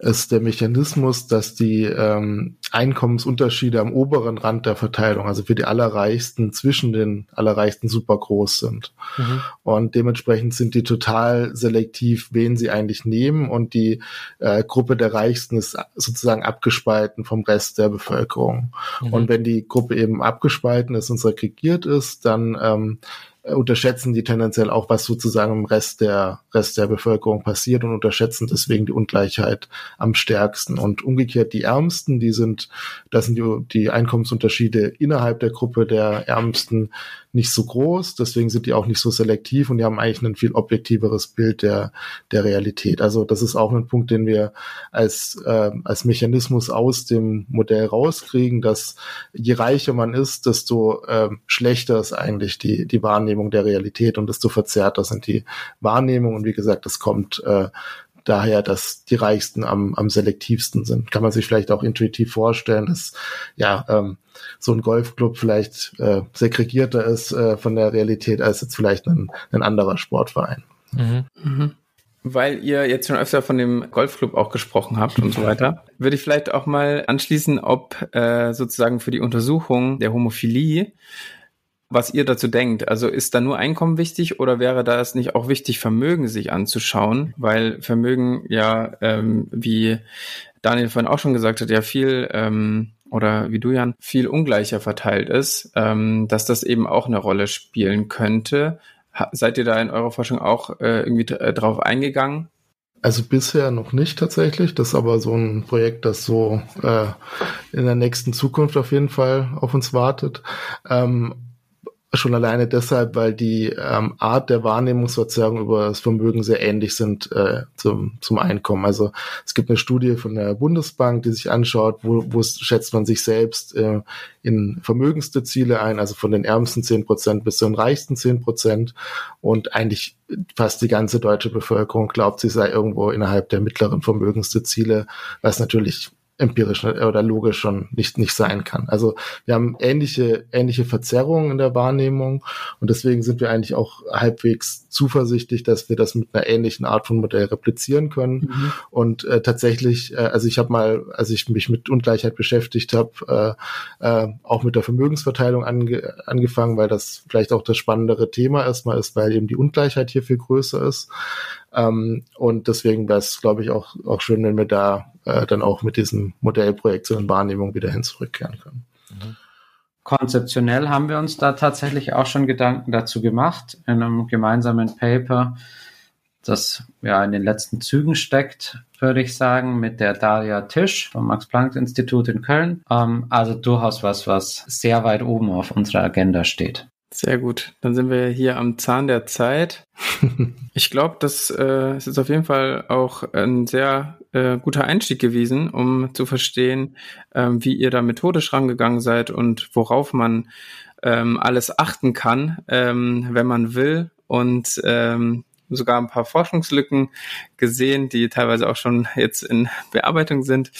ist der Mechanismus, dass die ähm, Einkommensunterschiede am oberen Rand der Verteilung, also für die Allerreichsten, zwischen den Allerreichsten super groß sind. Mhm. Und dementsprechend sind die total selektiv, wen sie eigentlich nehmen. Und die äh, Gruppe der Reichsten ist sozusagen abgespalten vom Rest der Bevölkerung. Mhm. Und wenn die Gruppe eben abgespalten ist und segregiert ist, dann ähm, äh, unterschätzen die tendenziell auch, was sozusagen im Rest der Rest der Bevölkerung passiert und unterschätzen deswegen die Ungleichheit am stärksten. Und umgekehrt die Ärmsten, die sind, das sind die, die Einkommensunterschiede innerhalb der Gruppe der Ärmsten nicht so groß, deswegen sind die auch nicht so selektiv und die haben eigentlich ein viel objektiveres Bild der, der Realität. Also das ist auch ein Punkt, den wir als, äh, als Mechanismus aus dem Modell rauskriegen, dass je reicher man ist, desto äh, schlechter ist eigentlich die, die Wahrnehmung der Realität und desto verzerrter sind die Wahrnehmungen. Und wie gesagt, das kommt äh, daher, dass die Reichsten am, am selektivsten sind. Kann man sich vielleicht auch intuitiv vorstellen, dass ja ähm, so ein Golfclub vielleicht äh, segregierter ist äh, von der Realität als jetzt vielleicht ein, ein anderer Sportverein. Mhm. Mhm. Weil ihr jetzt schon öfter von dem Golfclub auch gesprochen habt und so weiter, würde ich vielleicht auch mal anschließen, ob äh, sozusagen für die Untersuchung der Homophilie was ihr dazu denkt. Also ist da nur Einkommen wichtig oder wäre da es nicht auch wichtig, Vermögen sich anzuschauen? Weil Vermögen ja, ähm, wie Daniel vorhin auch schon gesagt hat, ja viel ähm, oder wie du Jan, viel ungleicher verteilt ist, ähm, dass das eben auch eine Rolle spielen könnte. Seid ihr da in eurer Forschung auch äh, irgendwie äh, drauf eingegangen? Also bisher noch nicht tatsächlich. Das ist aber so ein Projekt, das so äh, in der nächsten Zukunft auf jeden Fall auf uns wartet. Ähm, Schon alleine deshalb, weil die ähm, Art der Wahrnehmungsverzerrung über das Vermögen sehr ähnlich sind äh, zum, zum Einkommen. Also es gibt eine Studie von der Bundesbank, die sich anschaut, wo, wo schätzt man sich selbst äh, in vermögendste Ziele ein, also von den ärmsten zehn Prozent bis zu den reichsten zehn Prozent. Und eigentlich fast die ganze deutsche Bevölkerung glaubt, sie sei irgendwo innerhalb der mittleren vermögendste Ziele, was natürlich empirisch oder logisch schon nicht, nicht sein kann. Also wir haben ähnliche, ähnliche Verzerrungen in der Wahrnehmung und deswegen sind wir eigentlich auch halbwegs zuversichtlich, dass wir das mit einer ähnlichen Art von Modell replizieren können. Mhm. Und äh, tatsächlich, äh, also ich habe mal, als ich mich mit Ungleichheit beschäftigt habe, äh, äh, auch mit der Vermögensverteilung ange angefangen, weil das vielleicht auch das spannendere Thema erstmal ist, weil eben die Ungleichheit hier viel größer ist. Ähm, und deswegen wäre es, glaube ich, auch, auch schön, wenn wir da äh, dann auch mit diesem Modellprojekt zu den Wahrnehmungen wieder hin zurückkehren können. Konzeptionell haben wir uns da tatsächlich auch schon Gedanken dazu gemacht in einem gemeinsamen Paper, das ja in den letzten Zügen steckt, würde ich sagen, mit der Daria Tisch vom Max-Planck-Institut in Köln. Ähm, also durchaus was, was sehr weit oben auf unserer Agenda steht. Sehr gut. Dann sind wir hier am Zahn der Zeit. ich glaube, das äh, ist auf jeden Fall auch ein sehr äh, guter Einstieg gewesen, um zu verstehen, ähm, wie ihr da methodisch rangegangen seid und worauf man ähm, alles achten kann, ähm, wenn man will. Und ähm, sogar ein paar Forschungslücken gesehen, die teilweise auch schon jetzt in Bearbeitung sind.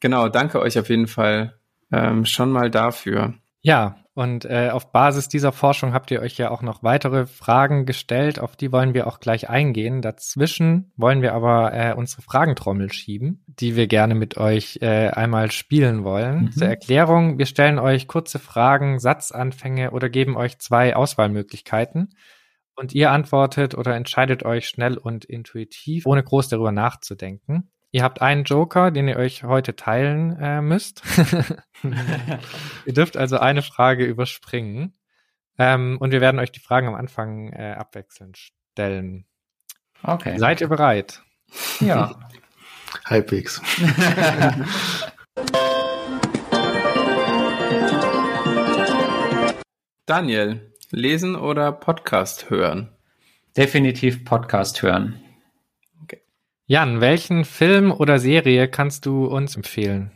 Genau, danke euch auf jeden Fall ähm, schon mal dafür. Ja, und äh, auf Basis dieser Forschung habt ihr euch ja auch noch weitere Fragen gestellt, auf die wollen wir auch gleich eingehen. Dazwischen wollen wir aber äh, unsere Fragentrommel schieben, die wir gerne mit euch äh, einmal spielen wollen. Mhm. Zur Erklärung, wir stellen euch kurze Fragen, Satzanfänge oder geben euch zwei Auswahlmöglichkeiten. Und ihr antwortet oder entscheidet euch schnell und intuitiv, ohne groß darüber nachzudenken. Ihr habt einen Joker, den ihr euch heute teilen äh, müsst. ihr dürft also eine Frage überspringen. Ähm, und wir werden euch die Fragen am Anfang äh, abwechselnd stellen. Okay. Seid ihr bereit? Ja. Halbwegs. Daniel, lesen oder Podcast hören? Definitiv Podcast hören. Jan, welchen Film oder Serie kannst du uns empfehlen?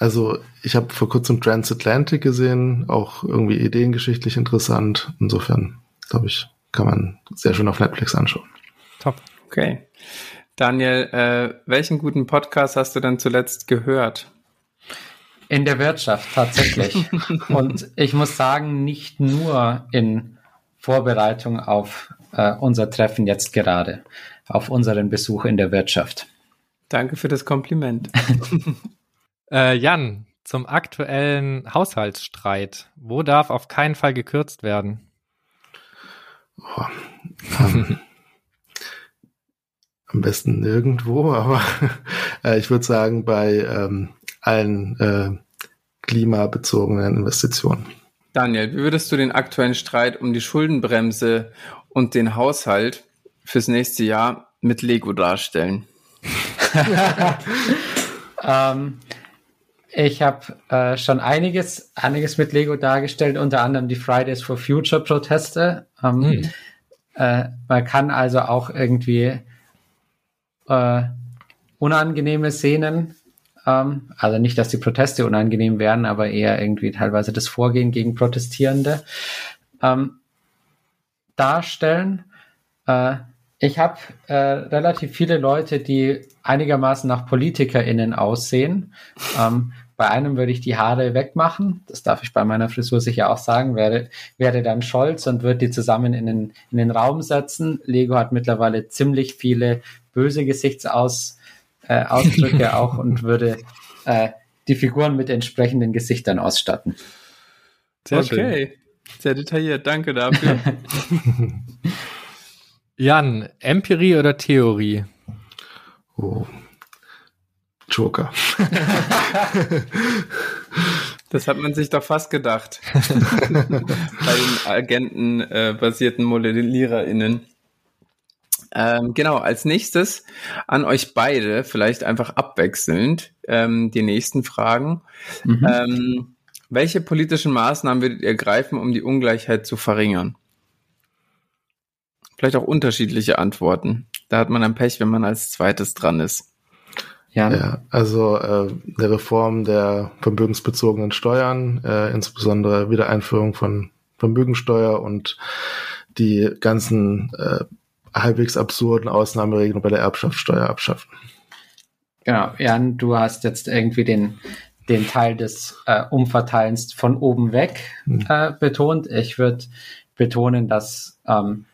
Also ich habe vor kurzem Transatlantic gesehen, auch irgendwie ideengeschichtlich interessant. Insofern, glaube ich, kann man sehr schön auf Netflix anschauen. Top. Okay. Daniel, äh, welchen guten Podcast hast du denn zuletzt gehört? In der Wirtschaft tatsächlich. Und ich muss sagen, nicht nur in Vorbereitung auf äh, unser Treffen jetzt gerade auf unseren Besuch in der Wirtschaft. Danke für das Kompliment. äh, Jan, zum aktuellen Haushaltsstreit. Wo darf auf keinen Fall gekürzt werden? Oh, ähm, am besten nirgendwo, aber äh, ich würde sagen bei ähm, allen äh, klimabezogenen Investitionen. Daniel, wie würdest du den aktuellen Streit um die Schuldenbremse und den Haushalt fürs nächste Jahr mit Lego darstellen? ähm, ich habe äh, schon einiges, einiges mit Lego dargestellt, unter anderem die Fridays for Future Proteste. Ähm, mhm. äh, man kann also auch irgendwie äh, unangenehme Szenen, ähm, also nicht, dass die Proteste unangenehm werden, aber eher irgendwie teilweise das Vorgehen gegen Protestierende ähm, darstellen. Ich habe äh, relativ viele Leute, die einigermaßen nach PolitikerInnen aussehen. Ähm, bei einem würde ich die Haare wegmachen. Das darf ich bei meiner Frisur sicher auch sagen. Wäre, wäre dann Scholz und würde die zusammen in den, in den Raum setzen. Lego hat mittlerweile ziemlich viele böse Gesichtsausdrücke äh, Ausdrücke auch und würde äh, die Figuren mit entsprechenden Gesichtern ausstatten. Sehr okay. Schön. Sehr detailliert. Danke dafür. Jan, Empirie oder Theorie? Oh. Joker. das hat man sich doch fast gedacht. Bei den agentenbasierten äh, ModelliererInnen. Ähm, genau, als nächstes an euch beide, vielleicht einfach abwechselnd, ähm, die nächsten Fragen. Mhm. Ähm, Welche politischen Maßnahmen würdet ihr ergreifen, um die Ungleichheit zu verringern? Vielleicht auch unterschiedliche Antworten. Da hat man ein Pech, wenn man als zweites dran ist. Ja, ja also äh, eine Reform der vermögensbezogenen Steuern, äh, insbesondere Wiedereinführung von Vermögensteuer und die ganzen äh, halbwegs absurden Ausnahmeregelungen bei der Erbschaftssteuer abschaffen. Genau, Jan, du hast jetzt irgendwie den, den Teil des äh, Umverteilens von oben weg hm. äh, betont. Ich würde betonen, dass ähm,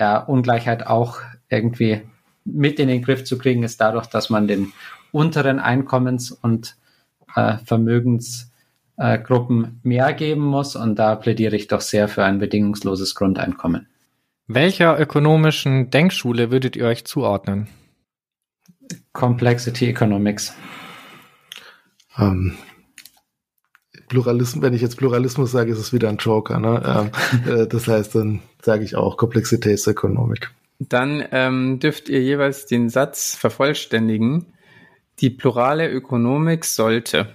ja, Ungleichheit auch irgendwie mit in den Griff zu kriegen ist dadurch, dass man den unteren Einkommens- und äh, Vermögensgruppen äh, mehr geben muss. Und da plädiere ich doch sehr für ein bedingungsloses Grundeinkommen. Welcher ökonomischen Denkschule würdet ihr euch zuordnen? Complexity Economics. Ähm, Pluralismus, wenn ich jetzt Pluralismus sage, ist es wieder ein Joker. Ne? Ähm, äh, das heißt, dann sage ich auch Komplexitätsökonomik. Dann ähm, dürft ihr jeweils den Satz vervollständigen. Die plurale Ökonomik sollte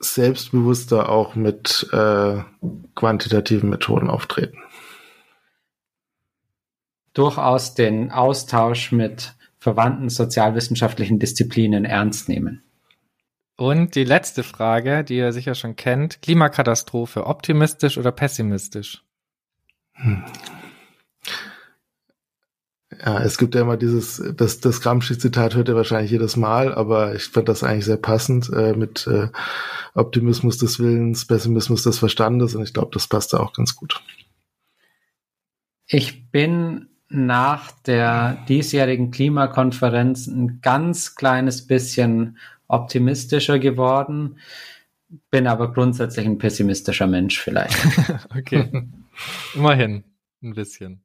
selbstbewusster auch mit äh, quantitativen Methoden auftreten. Durchaus den Austausch mit verwandten sozialwissenschaftlichen Disziplinen ernst nehmen. Und die letzte Frage, die ihr sicher schon kennt, Klimakatastrophe, optimistisch oder pessimistisch? Hm. Ja, es gibt ja immer dieses, das, das Gramsci-Zitat hört ihr wahrscheinlich jedes Mal, aber ich fand das eigentlich sehr passend äh, mit äh, Optimismus des Willens, Pessimismus des Verstandes und ich glaube, das passt da auch ganz gut. Ich bin nach der diesjährigen Klimakonferenz ein ganz kleines bisschen optimistischer geworden, bin aber grundsätzlich ein pessimistischer Mensch vielleicht. okay, immerhin ein bisschen.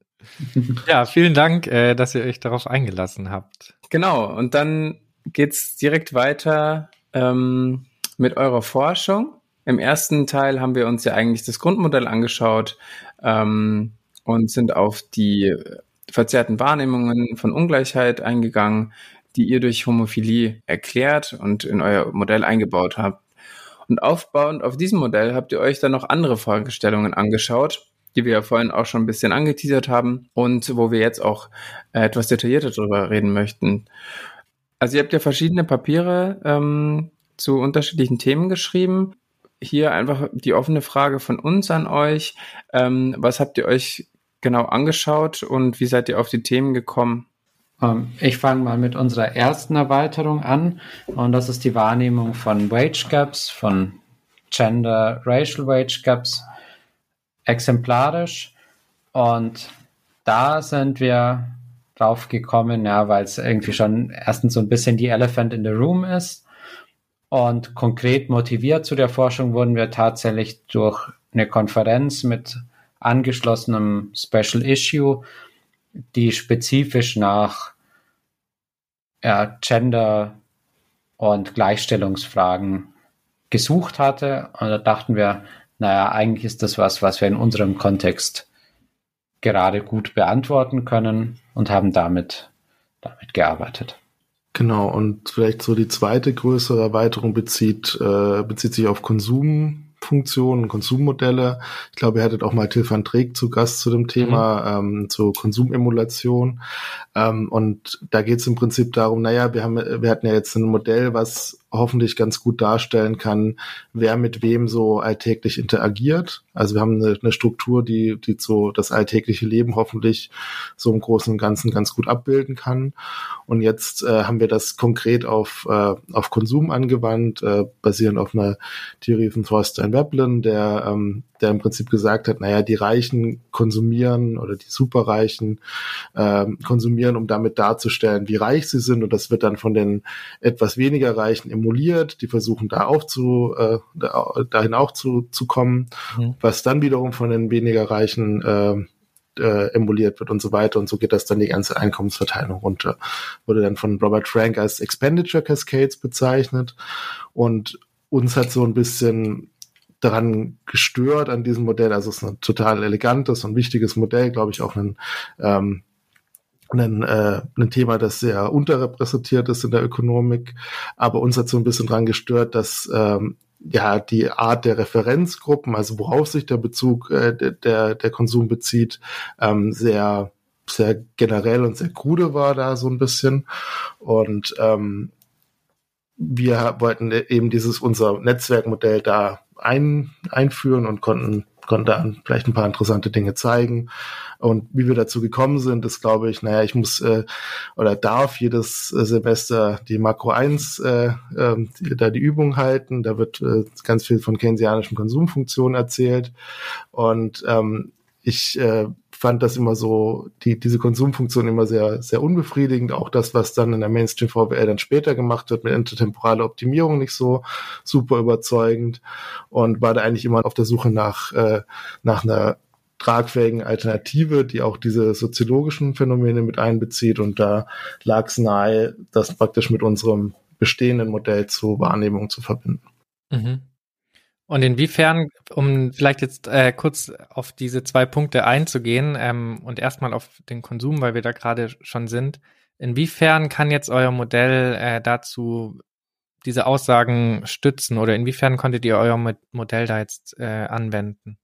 Ja, vielen Dank, äh, dass ihr euch darauf eingelassen habt. Genau, und dann geht's direkt weiter ähm, mit eurer Forschung. Im ersten Teil haben wir uns ja eigentlich das Grundmodell angeschaut ähm, und sind auf die verzerrten Wahrnehmungen von Ungleichheit eingegangen, die ihr durch Homophilie erklärt und in euer Modell eingebaut habt. Und aufbauend auf diesem Modell habt ihr euch dann noch andere Fragestellungen angeschaut, die wir ja vorhin auch schon ein bisschen angeteasert haben und wo wir jetzt auch äh, etwas detaillierter darüber reden möchten. Also ihr habt ja verschiedene Papiere ähm, zu unterschiedlichen Themen geschrieben. Hier einfach die offene Frage von uns an euch. Ähm, was habt ihr euch genau angeschaut und wie seid ihr auf die Themen gekommen? Ähm, ich fange mal mit unserer ersten Erweiterung an. Und das ist die Wahrnehmung von Wage Gaps, von Gender Racial Wage Gaps exemplarisch. Und da sind wir drauf gekommen, ja, weil es irgendwie schon erstens so ein bisschen die Elephant in the Room ist. Und konkret motiviert zu der Forschung wurden wir tatsächlich durch eine Konferenz mit angeschlossenem Special Issue, die spezifisch nach ja, Gender- und Gleichstellungsfragen gesucht hatte. Und da dachten wir, naja, eigentlich ist das was, was wir in unserem Kontext gerade gut beantworten können und haben damit, damit gearbeitet. Genau, und vielleicht so die zweite größere Erweiterung bezieht, äh, bezieht sich auf Konsum, Funktionen, Konsummodelle. Ich glaube, ihr hattet auch mal Till van Dreek zu Gast zu dem Thema, mhm. ähm, zur Konsumemulation. Ähm, und da geht es im Prinzip darum, naja, wir haben, wir hatten ja jetzt ein Modell, was hoffentlich ganz gut darstellen kann, wer mit wem so alltäglich interagiert. Also wir haben eine, eine Struktur, die, die so das alltägliche Leben hoffentlich so im Großen und Ganzen ganz gut abbilden kann. Und jetzt äh, haben wir das konkret auf, äh, auf Konsum angewandt, äh, basierend auf einer Theorie von Thorstein Veblen, der ähm, der im Prinzip gesagt hat, naja, die Reichen konsumieren oder die Superreichen ähm, konsumieren, um damit darzustellen, wie reich sie sind. Und das wird dann von den etwas weniger Reichen emuliert. Die versuchen da auch zu, äh, dahin auch zu, zu kommen, mhm. was dann wiederum von den weniger Reichen äh, äh, emuliert wird und so weiter. Und so geht das dann die ganze Einkommensverteilung runter. Wurde dann von Robert Frank als Expenditure Cascades bezeichnet. Und uns hat so ein bisschen daran gestört an diesem Modell. Also es ist ein total elegantes und wichtiges Modell, glaube ich, auch ein ähm, ein, äh, ein Thema, das sehr unterrepräsentiert ist in der Ökonomik. Aber uns hat so ein bisschen dran gestört, dass ähm, ja die Art der Referenzgruppen, also worauf sich der Bezug äh, der der Konsum bezieht, ähm, sehr sehr generell und sehr krude war da so ein bisschen und ähm, wir wollten eben dieses unser Netzwerkmodell da ein, einführen und konnten konnten da vielleicht ein paar interessante Dinge zeigen. Und wie wir dazu gekommen sind, ist, glaube ich, naja, ich muss äh, oder darf jedes Semester die Makro 1 äh, äh, da die Übung halten. Da wird äh, ganz viel von keynesianischen Konsumfunktionen erzählt. Und ähm, ich äh, fand das immer so, die, diese Konsumfunktion immer sehr, sehr unbefriedigend. Auch das, was dann in der Mainstream VWL dann später gemacht wird mit intertemporaler Optimierung nicht so super überzeugend und war da eigentlich immer auf der Suche nach, äh, nach einer tragfähigen Alternative, die auch diese soziologischen Phänomene mit einbezieht. Und da lag es nahe, das praktisch mit unserem bestehenden Modell zur Wahrnehmung zu verbinden. Mhm. Und inwiefern, um vielleicht jetzt äh, kurz auf diese zwei Punkte einzugehen ähm, und erstmal auf den Konsum, weil wir da gerade schon sind, inwiefern kann jetzt euer Modell äh, dazu diese Aussagen stützen oder inwiefern konntet ihr euer Modell da jetzt äh, anwenden?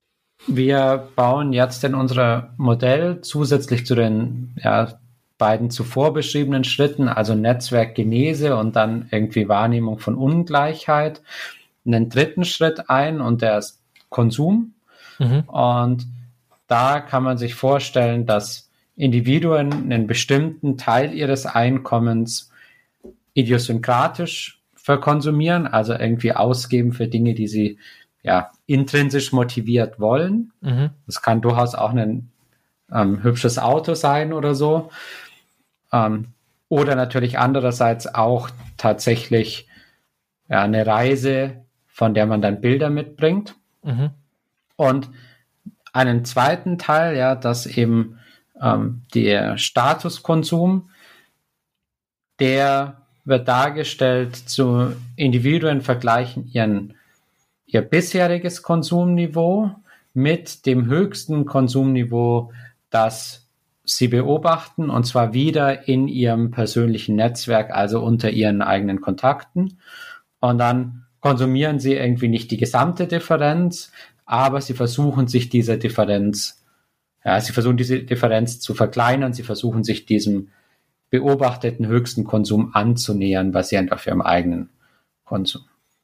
Wir bauen jetzt in unser Modell zusätzlich zu den ja, beiden zuvor beschriebenen Schritten, also Netzwerkgenese und dann irgendwie Wahrnehmung von Ungleichheit, einen dritten Schritt ein und der ist Konsum. Mhm. Und da kann man sich vorstellen, dass Individuen einen bestimmten Teil ihres Einkommens idiosynkratisch verkonsumieren, also irgendwie ausgeben für Dinge, die sie ja intrinsisch motiviert wollen. Mhm. Das kann durchaus auch ein ähm, hübsches Auto sein oder so. Ähm, oder natürlich andererseits auch tatsächlich ja, eine Reise von der man dann Bilder mitbringt. Mhm. Und einen zweiten Teil, ja, dass eben ähm, der Statuskonsum, der wird dargestellt zu Individuen vergleichen ihren, ihr bisheriges Konsumniveau mit dem höchsten Konsumniveau, das sie beobachten, und zwar wieder in ihrem persönlichen Netzwerk, also unter ihren eigenen Kontakten. Und dann konsumieren sie irgendwie nicht die gesamte Differenz, aber sie versuchen sich dieser Differenz, ja, sie versuchen diese Differenz zu verkleinern, sie versuchen sich diesem beobachteten höchsten Konsum anzunähern, basierend auf ihrem eigenen Konsum.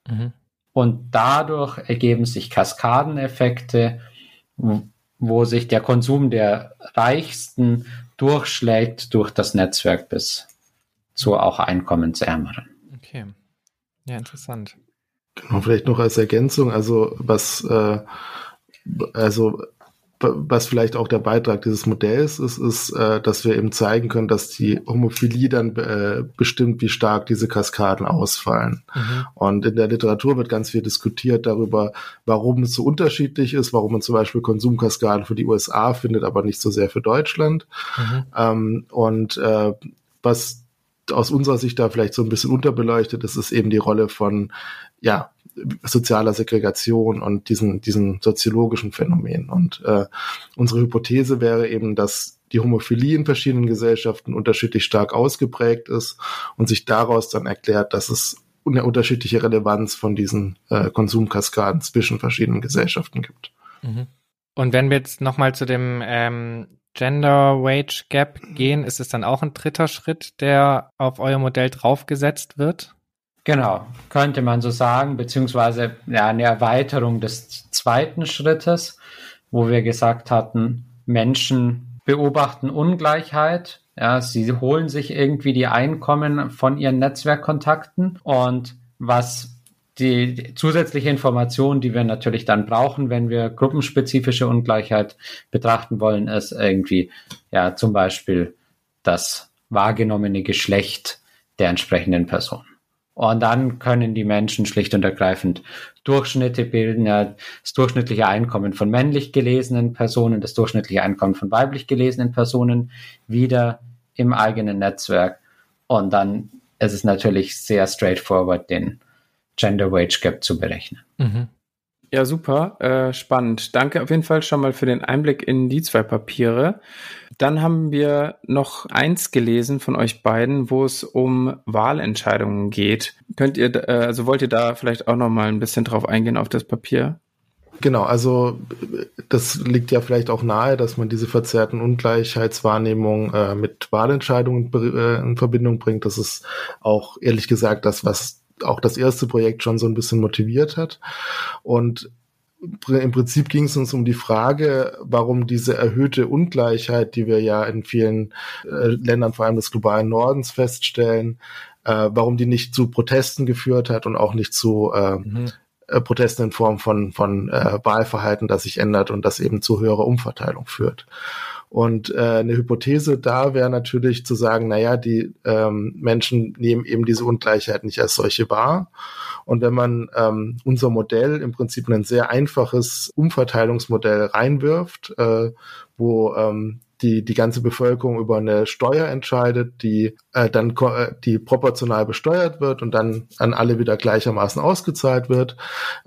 Mhm. Und dadurch ergeben sich Kaskadeneffekte, wo sich der Konsum der Reichsten durchschlägt durch das Netzwerk bis zu auch Einkommensärmeren. Okay. Ja, interessant. Genau, vielleicht noch als Ergänzung, also was, äh, also was vielleicht auch der Beitrag dieses Modells ist, ist, äh, dass wir eben zeigen können, dass die Homophilie dann äh, bestimmt, wie stark diese Kaskaden ausfallen. Mhm. Und in der Literatur wird ganz viel diskutiert darüber, warum es so unterschiedlich ist, warum man zum Beispiel Konsumkaskaden für die USA findet, aber nicht so sehr für Deutschland. Mhm. Ähm, und äh, was aus unserer Sicht da vielleicht so ein bisschen unterbeleuchtet ist, ist eben die Rolle von ja, sozialer Segregation und diesen, diesen soziologischen Phänomenen. Und äh, unsere Hypothese wäre eben, dass die Homophilie in verschiedenen Gesellschaften unterschiedlich stark ausgeprägt ist und sich daraus dann erklärt, dass es eine unterschiedliche Relevanz von diesen äh, Konsumkaskaden zwischen verschiedenen Gesellschaften gibt. Mhm. Und wenn wir jetzt nochmal zu dem ähm, Gender Wage Gap gehen, ist es dann auch ein dritter Schritt, der auf euer Modell draufgesetzt wird? Genau, könnte man so sagen, beziehungsweise ja, eine Erweiterung des zweiten Schrittes, wo wir gesagt hatten, Menschen beobachten Ungleichheit, ja, sie holen sich irgendwie die Einkommen von ihren Netzwerkkontakten und was die zusätzliche Information, die wir natürlich dann brauchen, wenn wir gruppenspezifische Ungleichheit betrachten wollen, ist irgendwie, ja, zum Beispiel das wahrgenommene Geschlecht der entsprechenden Person. Und dann können die Menschen schlicht und ergreifend Durchschnitte bilden, ja, das durchschnittliche Einkommen von männlich gelesenen Personen, das durchschnittliche Einkommen von weiblich gelesenen Personen wieder im eigenen Netzwerk. Und dann ist es natürlich sehr straightforward, den Gender Wage Gap zu berechnen. Mhm. Ja, super, äh, spannend. Danke auf jeden Fall schon mal für den Einblick in die zwei Papiere. Dann haben wir noch eins gelesen von euch beiden, wo es um Wahlentscheidungen geht. Könnt ihr, äh, also wollt ihr da vielleicht auch noch mal ein bisschen drauf eingehen auf das Papier? Genau, also das liegt ja vielleicht auch nahe, dass man diese verzerrten Ungleichheitswahrnehmungen äh, mit Wahlentscheidungen äh, in Verbindung bringt. Das ist auch ehrlich gesagt das, was auch das erste Projekt schon so ein bisschen motiviert hat. Und im Prinzip ging es uns um die Frage, warum diese erhöhte Ungleichheit, die wir ja in vielen äh, Ländern, vor allem des globalen Nordens, feststellen, äh, warum die nicht zu Protesten geführt hat und auch nicht zu äh, mhm. Äh, Protesten in Form von, von äh, Wahlverhalten, das sich ändert und das eben zu höherer Umverteilung führt. Und äh, eine Hypothese da wäre natürlich zu sagen, naja, die ähm, Menschen nehmen eben diese Ungleichheit nicht als solche wahr. Und wenn man ähm, unser Modell im Prinzip ein sehr einfaches Umverteilungsmodell reinwirft, äh, wo ähm, die die ganze Bevölkerung über eine Steuer entscheidet, die äh, dann äh, die proportional besteuert wird und dann an alle wieder gleichermaßen ausgezahlt wird.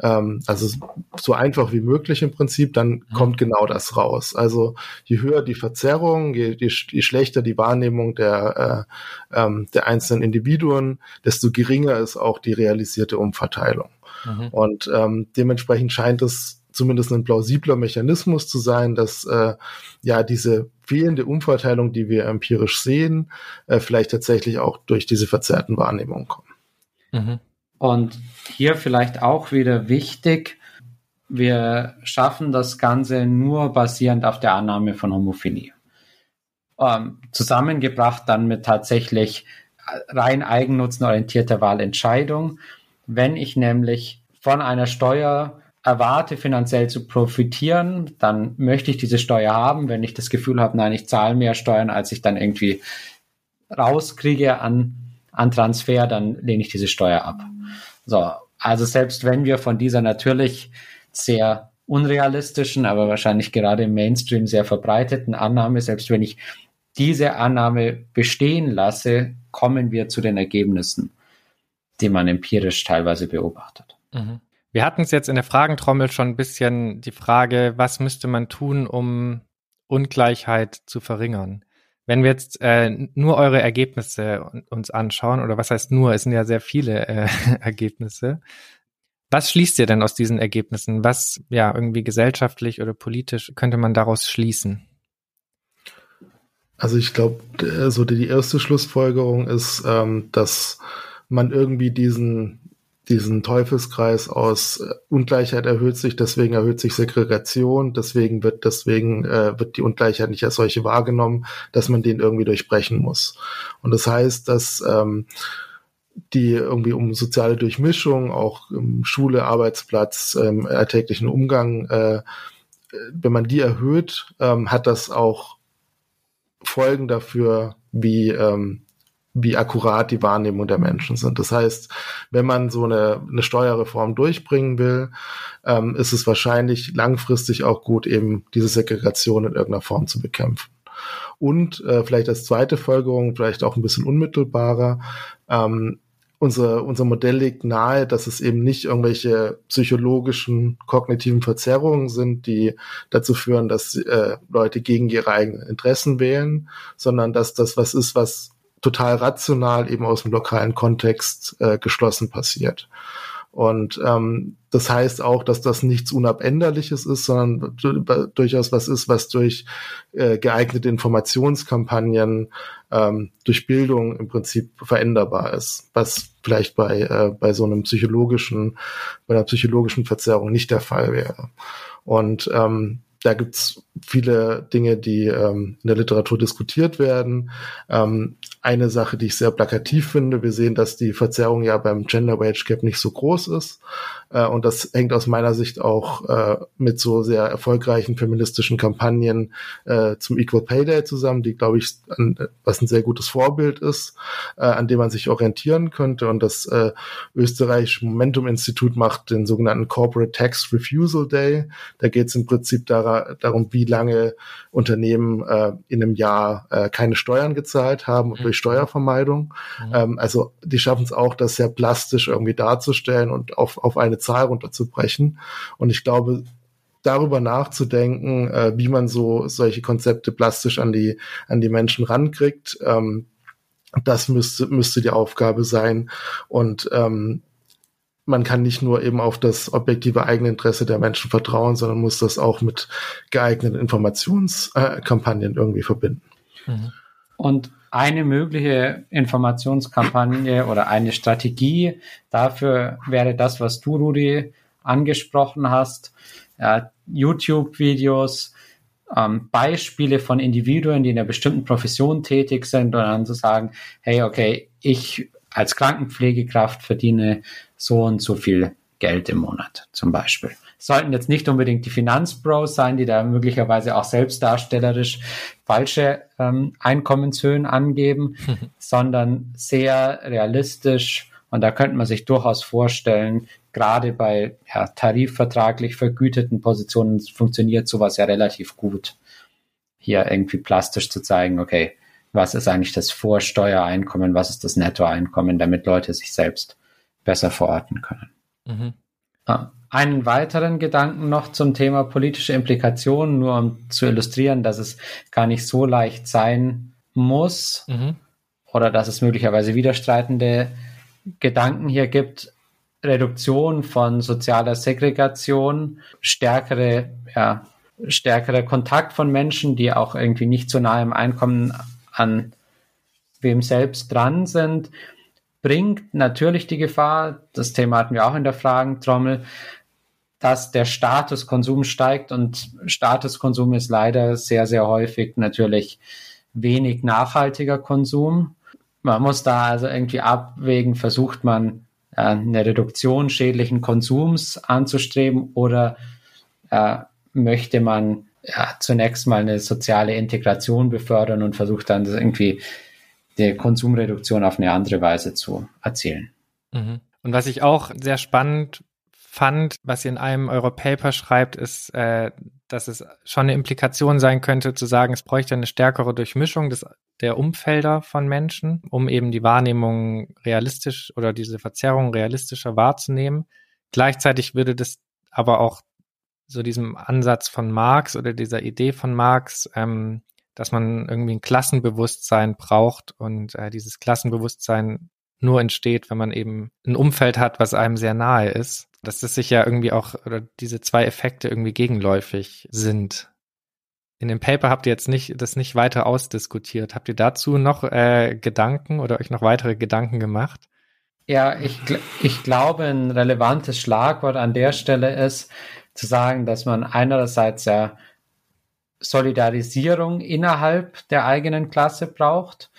Ähm, also so einfach wie möglich im Prinzip, dann mhm. kommt genau das raus. Also je höher die Verzerrung, je, je, je schlechter die Wahrnehmung der äh, ähm, der einzelnen Individuen, desto geringer ist auch die realisierte Umverteilung. Mhm. Und ähm, dementsprechend scheint es zumindest ein plausibler Mechanismus zu sein, dass äh, ja diese fehlende Umverteilung, die wir empirisch sehen, äh, vielleicht tatsächlich auch durch diese verzerrten Wahrnehmungen kommen. Mhm. Und hier vielleicht auch wieder wichtig, wir schaffen das Ganze nur basierend auf der Annahme von Homophilie. Ähm, zusammengebracht dann mit tatsächlich rein eigennutzenorientierter Wahlentscheidung. Wenn ich nämlich von einer Steuer erwarte, finanziell zu profitieren, dann möchte ich diese Steuer haben. Wenn ich das Gefühl habe, nein, ich zahle mehr Steuern, als ich dann irgendwie rauskriege an, an Transfer, dann lehne ich diese Steuer ab. So, also selbst wenn wir von dieser natürlich sehr unrealistischen, aber wahrscheinlich gerade im Mainstream sehr verbreiteten Annahme, selbst wenn ich diese Annahme bestehen lasse, kommen wir zu den Ergebnissen, die man empirisch teilweise beobachtet. Mhm. Wir hatten es jetzt in der Fragentrommel schon ein bisschen die Frage, was müsste man tun, um Ungleichheit zu verringern? Wenn wir jetzt äh, nur eure Ergebnisse uns anschauen, oder was heißt nur, es sind ja sehr viele äh, Ergebnisse, was schließt ihr denn aus diesen Ergebnissen? Was ja irgendwie gesellschaftlich oder politisch könnte man daraus schließen? Also ich glaube, so die erste Schlussfolgerung ist, ähm, dass man irgendwie diesen diesen Teufelskreis aus äh, Ungleichheit erhöht sich, deswegen erhöht sich Segregation, deswegen wird deswegen äh, wird die Ungleichheit nicht als solche wahrgenommen, dass man den irgendwie durchbrechen muss. Und das heißt, dass ähm, die irgendwie um soziale Durchmischung, auch im Schule, Arbeitsplatz, ähm, alltäglichen Umgang, äh, wenn man die erhöht, ähm, hat das auch Folgen dafür, wie ähm, wie akkurat die Wahrnehmung der Menschen sind. Das heißt, wenn man so eine, eine Steuerreform durchbringen will, ähm, ist es wahrscheinlich langfristig auch gut, eben diese Segregation in irgendeiner Form zu bekämpfen. Und äh, vielleicht als zweite Folgerung, vielleicht auch ein bisschen unmittelbarer, ähm, unser, unser Modell legt nahe, dass es eben nicht irgendwelche psychologischen, kognitiven Verzerrungen sind, die dazu führen, dass äh, Leute gegen ihre eigenen Interessen wählen, sondern dass das was ist, was total rational eben aus dem lokalen Kontext äh, geschlossen passiert. Und ähm, das heißt auch, dass das nichts Unabänderliches ist, sondern durchaus was ist, was durch äh, geeignete Informationskampagnen, ähm, durch Bildung im Prinzip veränderbar ist, was vielleicht bei, äh, bei so einem psychologischen, bei einer psychologischen Verzerrung nicht der Fall wäre. Und ähm, da gibt's viele Dinge, die ähm, in der Literatur diskutiert werden. Ähm, eine Sache, die ich sehr plakativ finde, wir sehen, dass die Verzerrung ja beim Gender Wage Gap nicht so groß ist. Äh, und das hängt aus meiner Sicht auch äh, mit so sehr erfolgreichen feministischen Kampagnen äh, zum Equal Pay Day zusammen, die, glaube ich, an, was ein sehr gutes Vorbild ist, äh, an dem man sich orientieren könnte. Und das äh, österreichische Momentum Institut macht den sogenannten Corporate Tax Refusal Day. Da geht es im Prinzip dar darum, wie lange Unternehmen äh, in einem Jahr äh, keine Steuern gezahlt haben mhm. durch Steuervermeidung. Mhm. Ähm, also die schaffen es auch, das sehr plastisch irgendwie darzustellen und auf, auf eine Zahl runterzubrechen. Und ich glaube, darüber nachzudenken, äh, wie man so solche Konzepte plastisch an die, an die Menschen rankriegt. Ähm, das müsste, müsste die Aufgabe sein. Und ähm, man kann nicht nur eben auf das objektive Eigeninteresse der Menschen vertrauen, sondern muss das auch mit geeigneten Informationskampagnen irgendwie verbinden. Mhm. Und eine mögliche Informationskampagne oder eine Strategie dafür wäre das, was du, Rudi, angesprochen hast. Ja, YouTube-Videos, ähm, Beispiele von Individuen, die in einer bestimmten Profession tätig sind und dann zu sagen, hey, okay, ich als Krankenpflegekraft verdiene so und so viel Geld im Monat zum Beispiel. Es sollten jetzt nicht unbedingt die Finanzbros sein, die da möglicherweise auch selbstdarstellerisch falsche ähm, Einkommenshöhen angeben, sondern sehr realistisch. Und da könnte man sich durchaus vorstellen, gerade bei ja, tarifvertraglich vergüteten Positionen funktioniert sowas ja relativ gut. Hier irgendwie plastisch zu zeigen, okay, was ist eigentlich das Vorsteuereinkommen, was ist das Nettoeinkommen, damit Leute sich selbst besser verorten können. Mhm. Einen weiteren Gedanken noch zum Thema politische Implikationen, nur um zu illustrieren, dass es gar nicht so leicht sein muss mhm. oder dass es möglicherweise widerstreitende Gedanken hier gibt. Reduktion von sozialer Segregation, stärkere, ja, stärkerer Kontakt von Menschen, die auch irgendwie nicht so nahe im Einkommen an wem selbst dran sind, bringt natürlich die Gefahr, das Thema hatten wir auch in der Fragentrommel, dass der Statuskonsum steigt und Statuskonsum ist leider sehr, sehr häufig natürlich wenig nachhaltiger Konsum. Man muss da also irgendwie abwägen, versucht man äh, eine Reduktion schädlichen Konsums anzustreben oder äh, möchte man ja, zunächst mal eine soziale Integration befördern und versucht dann irgendwie die Konsumreduktion auf eine andere Weise zu erzielen. Mhm. Und was ich auch sehr spannend fand, was ihr in einem eurer Paper schreibt, ist, äh, dass es schon eine Implikation sein könnte, zu sagen, es bräuchte eine stärkere Durchmischung des, der Umfelder von Menschen, um eben die Wahrnehmung realistisch oder diese Verzerrung realistischer wahrzunehmen. Gleichzeitig würde das aber auch so diesem Ansatz von Marx oder dieser Idee von Marx, ähm, dass man irgendwie ein Klassenbewusstsein braucht und äh, dieses Klassenbewusstsein nur entsteht, wenn man eben ein Umfeld hat, was einem sehr nahe ist. Dass das sich ja irgendwie auch, oder diese zwei Effekte irgendwie gegenläufig sind. In dem Paper habt ihr jetzt nicht das nicht weiter ausdiskutiert. Habt ihr dazu noch äh, Gedanken oder euch noch weitere Gedanken gemacht? Ja, ich, ich glaube, ein relevantes Schlagwort an der Stelle ist, zu sagen, dass man einerseits ja Solidarisierung innerhalb der eigenen Klasse braucht,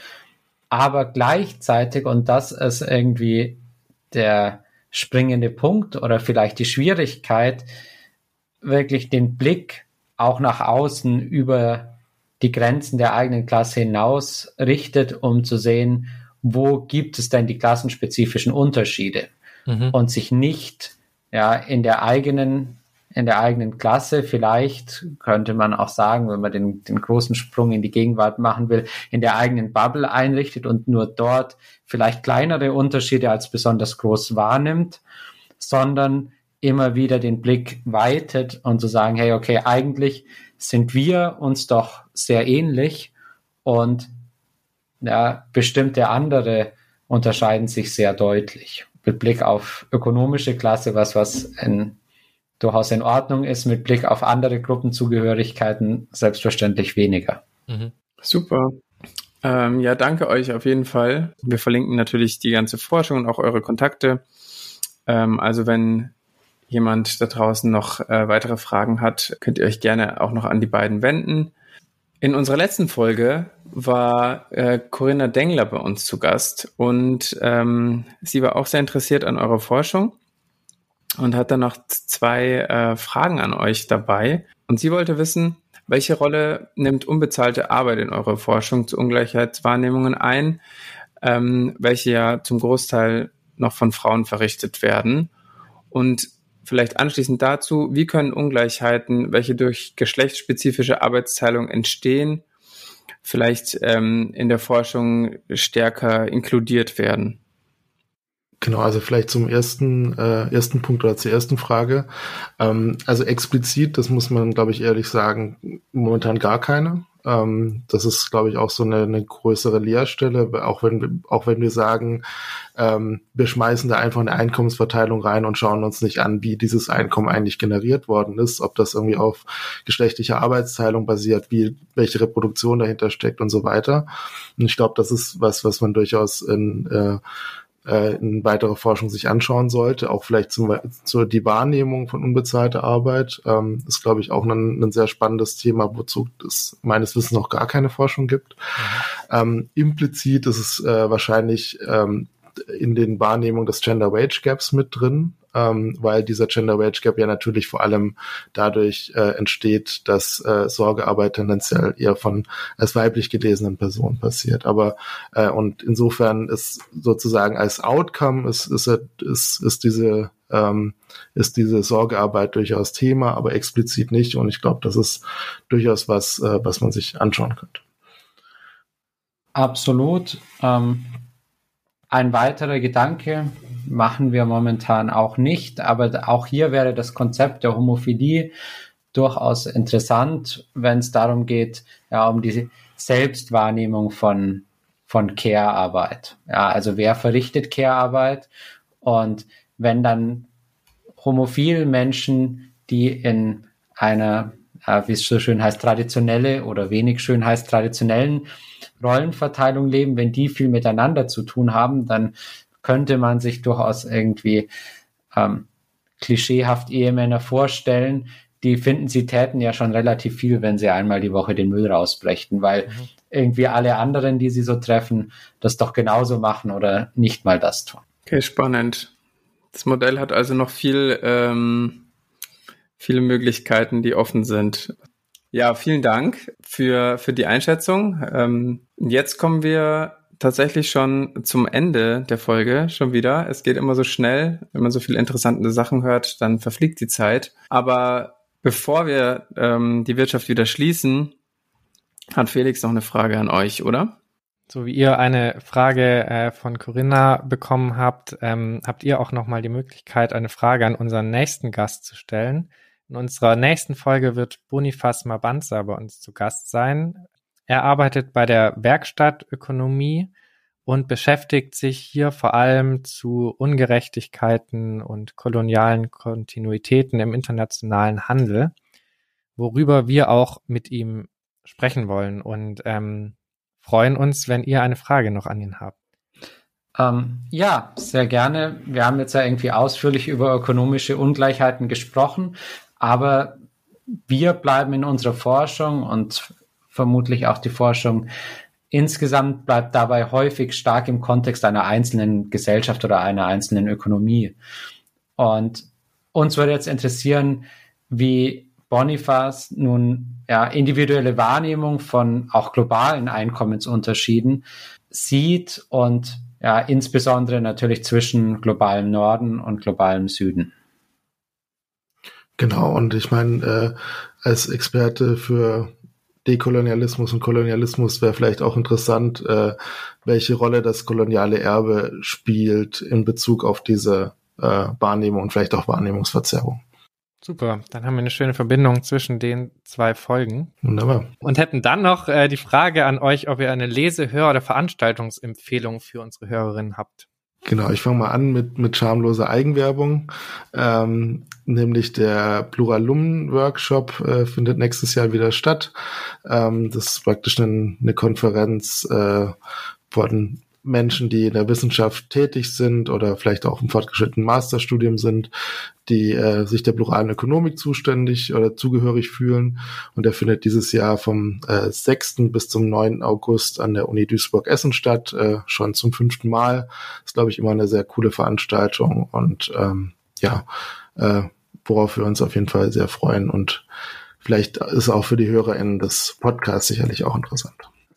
aber gleichzeitig, und das ist irgendwie der springende Punkt oder vielleicht die Schwierigkeit, wirklich den Blick auch nach außen über die Grenzen der eigenen Klasse hinaus richtet, um zu sehen, wo gibt es denn die klassenspezifischen Unterschiede mhm. und sich nicht ja in der eigenen in der eigenen Klasse. Vielleicht könnte man auch sagen, wenn man den, den großen Sprung in die Gegenwart machen will, in der eigenen Bubble einrichtet und nur dort vielleicht kleinere Unterschiede als besonders groß wahrnimmt, sondern immer wieder den Blick weitet und zu sagen, hey, okay, eigentlich sind wir uns doch sehr ähnlich und ja, bestimmte andere unterscheiden sich sehr deutlich. Mit Blick auf ökonomische Klasse, was was in durchaus in Ordnung ist, mit Blick auf andere Gruppenzugehörigkeiten selbstverständlich weniger. Mhm. Super. Ähm, ja, danke euch auf jeden Fall. Wir verlinken natürlich die ganze Forschung und auch eure Kontakte. Ähm, also wenn jemand da draußen noch äh, weitere Fragen hat, könnt ihr euch gerne auch noch an die beiden wenden. In unserer letzten Folge war äh, Corinna Dengler bei uns zu Gast und ähm, sie war auch sehr interessiert an eurer Forschung und hat dann noch zwei äh, Fragen an euch dabei. Und sie wollte wissen, welche Rolle nimmt unbezahlte Arbeit in eurer Forschung zu Ungleichheitswahrnehmungen ein, ähm, welche ja zum Großteil noch von Frauen verrichtet werden? Und vielleicht anschließend dazu, wie können Ungleichheiten, welche durch geschlechtsspezifische Arbeitsteilung entstehen, vielleicht ähm, in der Forschung stärker inkludiert werden? Genau, also vielleicht zum ersten, äh, ersten Punkt oder zur ersten Frage. Ähm, also explizit, das muss man, glaube ich, ehrlich sagen, momentan gar keine. Ähm, das ist, glaube ich, auch so eine, eine größere Leerstelle, auch wenn wir, auch wenn wir sagen, ähm, wir schmeißen da einfach eine Einkommensverteilung rein und schauen uns nicht an, wie dieses Einkommen eigentlich generiert worden ist, ob das irgendwie auf geschlechtlicher Arbeitsteilung basiert, wie welche Reproduktion dahinter steckt und so weiter. Und ich glaube, das ist was, was man durchaus in äh, äh, in weitere Forschung sich anschauen sollte. Auch vielleicht zum, zur die Wahrnehmung von unbezahlter Arbeit ähm, ist, glaube ich, auch ein, ein sehr spannendes Thema, wozu es meines Wissens noch gar keine Forschung gibt. Mhm. Ähm, implizit ist es äh, wahrscheinlich ähm, in den Wahrnehmungen des Gender Wage Gaps mit drin ähm, weil dieser Gender Wage Gap ja natürlich vor allem dadurch äh, entsteht, dass äh, Sorgearbeit tendenziell eher von als weiblich gelesenen Personen passiert. Aber äh, und insofern ist sozusagen als Outcome ist ist ist, ist diese ähm, ist diese Sorgearbeit durchaus Thema, aber explizit nicht. Und ich glaube, das ist durchaus was, äh, was man sich anschauen könnte. Absolut. Ähm, ein weiterer Gedanke machen wir momentan auch nicht, aber auch hier wäre das Konzept der Homophilie durchaus interessant, wenn es darum geht, ja, um die Selbstwahrnehmung von, von Care-Arbeit. Ja, also wer verrichtet Care-Arbeit und wenn dann homophile Menschen, die in einer, wie es so schön heißt, traditionelle oder wenig schön heißt, traditionellen Rollenverteilung leben, wenn die viel miteinander zu tun haben, dann könnte man sich durchaus irgendwie ähm, klischeehaft Ehemänner vorstellen, die finden, sie täten ja schon relativ viel, wenn sie einmal die Woche den Müll rausbrächten, weil mhm. irgendwie alle anderen, die sie so treffen, das doch genauso machen oder nicht mal das tun. Okay, spannend. Das Modell hat also noch viel, ähm, viele Möglichkeiten, die offen sind. Ja, vielen Dank für, für die Einschätzung. Ähm, jetzt kommen wir tatsächlich schon zum Ende der Folge schon wieder. Es geht immer so schnell. Wenn man so viele interessante Sachen hört, dann verfliegt die Zeit. Aber bevor wir ähm, die Wirtschaft wieder schließen, hat Felix noch eine Frage an euch, oder? So wie ihr eine Frage äh, von Corinna bekommen habt, ähm, habt ihr auch nochmal die Möglichkeit, eine Frage an unseren nächsten Gast zu stellen. In unserer nächsten Folge wird Bonifaz Mabanza bei uns zu Gast sein. Er arbeitet bei der Werkstattökonomie und beschäftigt sich hier vor allem zu Ungerechtigkeiten und kolonialen Kontinuitäten im internationalen Handel, worüber wir auch mit ihm sprechen wollen und ähm, freuen uns, wenn ihr eine Frage noch an ihn habt. Ähm, ja, sehr gerne. Wir haben jetzt ja irgendwie ausführlich über ökonomische Ungleichheiten gesprochen. Aber wir bleiben in unserer Forschung und vermutlich auch die Forschung insgesamt bleibt dabei häufig stark im Kontext einer einzelnen Gesellschaft oder einer einzelnen Ökonomie. Und uns würde jetzt interessieren, wie Bonifaz nun ja, individuelle Wahrnehmung von auch globalen Einkommensunterschieden sieht und ja, insbesondere natürlich zwischen globalem Norden und globalem Süden. Genau, und ich meine, äh, als Experte für Dekolonialismus und Kolonialismus wäre vielleicht auch interessant, äh, welche Rolle das koloniale Erbe spielt in Bezug auf diese äh, Wahrnehmung und vielleicht auch Wahrnehmungsverzerrung. Super, dann haben wir eine schöne Verbindung zwischen den zwei Folgen. Wunderbar. Und hätten dann noch äh, die Frage an euch, ob ihr eine Lese-, Hör- oder Veranstaltungsempfehlung für unsere Hörerinnen habt. Genau, ich fange mal an mit, mit schamloser Eigenwerbung. Ähm, nämlich der Pluralum-Workshop äh, findet nächstes Jahr wieder statt. Ähm, das ist praktisch eine, eine Konferenz äh, von Menschen, die in der Wissenschaft tätig sind oder vielleicht auch im fortgeschrittenen Masterstudium sind, die äh, sich der pluralen Ökonomik zuständig oder zugehörig fühlen. Und er findet dieses Jahr vom äh, 6. bis zum 9. August an der Uni Duisburg-Essen statt, äh, schon zum fünften Mal. ist, glaube ich, immer eine sehr coole Veranstaltung und ähm, ja, äh, worauf wir uns auf jeden Fall sehr freuen und vielleicht ist auch für die HörerInnen des Podcasts sicherlich auch interessant.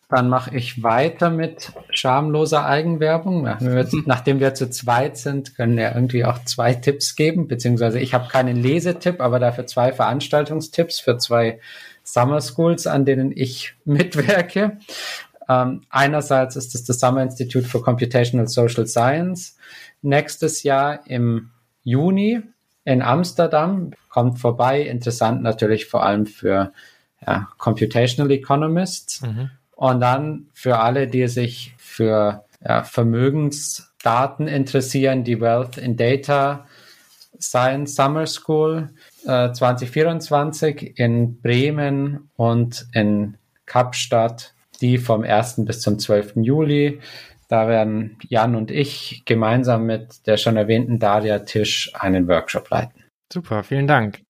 Dann mache ich weiter mit schamloser Eigenwerbung. Wir, nachdem wir zu zweit sind, können wir irgendwie auch zwei Tipps geben, beziehungsweise ich habe keinen Lesetipp, aber dafür zwei Veranstaltungstipps für zwei Summer Schools, an denen ich mitwirke. Ähm, einerseits ist es das Summer Institute for Computational Social Science nächstes Jahr im Juni in Amsterdam. Kommt vorbei. Interessant natürlich vor allem für ja, Computational Economists. Mhm. Und dann für alle, die sich für ja, Vermögensdaten interessieren, die Wealth in Data Science Summer School äh, 2024 in Bremen und in Kapstadt, die vom 1. bis zum 12. Juli. Da werden Jan und ich gemeinsam mit der schon erwähnten Daria Tisch einen Workshop leiten. Super, vielen Dank.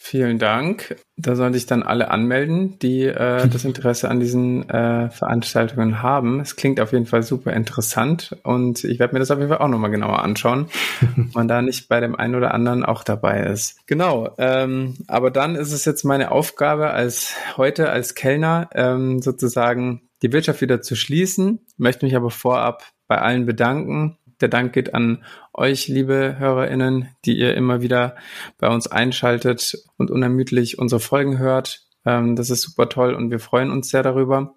Vielen Dank. Da sollen sich dann alle anmelden, die äh, das Interesse an diesen äh, Veranstaltungen haben. Es klingt auf jeden Fall super interessant und ich werde mir das auf jeden Fall auch nochmal genauer anschauen, ob man da nicht bei dem einen oder anderen auch dabei ist. Genau, ähm, aber dann ist es jetzt meine Aufgabe als heute als Kellner ähm, sozusagen die Wirtschaft wieder zu schließen, möchte mich aber vorab bei allen bedanken. Der Dank geht an euch, liebe HörerInnen, die ihr immer wieder bei uns einschaltet und unermüdlich unsere Folgen hört. Ähm, das ist super toll und wir freuen uns sehr darüber.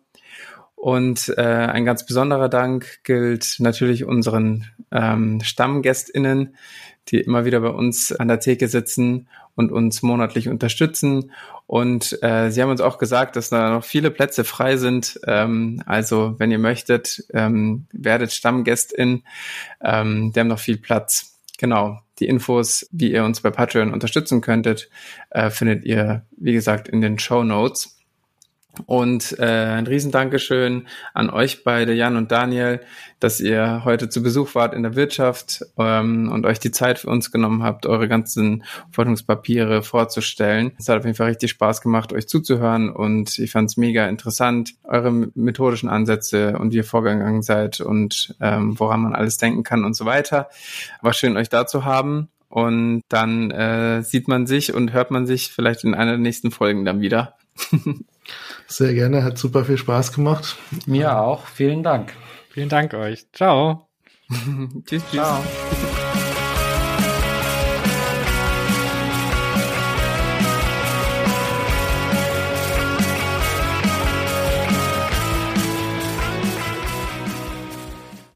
Und äh, ein ganz besonderer Dank gilt natürlich unseren ähm, StammgästInnen, die immer wieder bei uns an der Theke sitzen und uns monatlich unterstützen. Und äh, sie haben uns auch gesagt, dass da noch viele Plätze frei sind. Ähm, also wenn ihr möchtet, ähm, werdet Stammgästin. Ähm, wir haben noch viel Platz. Genau. Die Infos, wie ihr uns bei Patreon unterstützen könntet, äh, findet ihr, wie gesagt, in den Show Notes. Und äh, ein Riesendankeschön an euch beide, Jan und Daniel, dass ihr heute zu Besuch wart in der Wirtschaft ähm, und euch die Zeit für uns genommen habt, eure ganzen Forschungspapiere vorzustellen. Es hat auf jeden Fall richtig Spaß gemacht, euch zuzuhören und ich fand es mega interessant, eure methodischen Ansätze und wie ihr vorgegangen seid und ähm, woran man alles denken kann und so weiter. War schön, euch da zu haben. Und dann äh, sieht man sich und hört man sich vielleicht in einer der nächsten Folgen dann wieder. Sehr gerne, hat super viel Spaß gemacht. Mir auch, vielen Dank. Vielen Dank euch. Ciao. tschüss, tschüss. Ciao.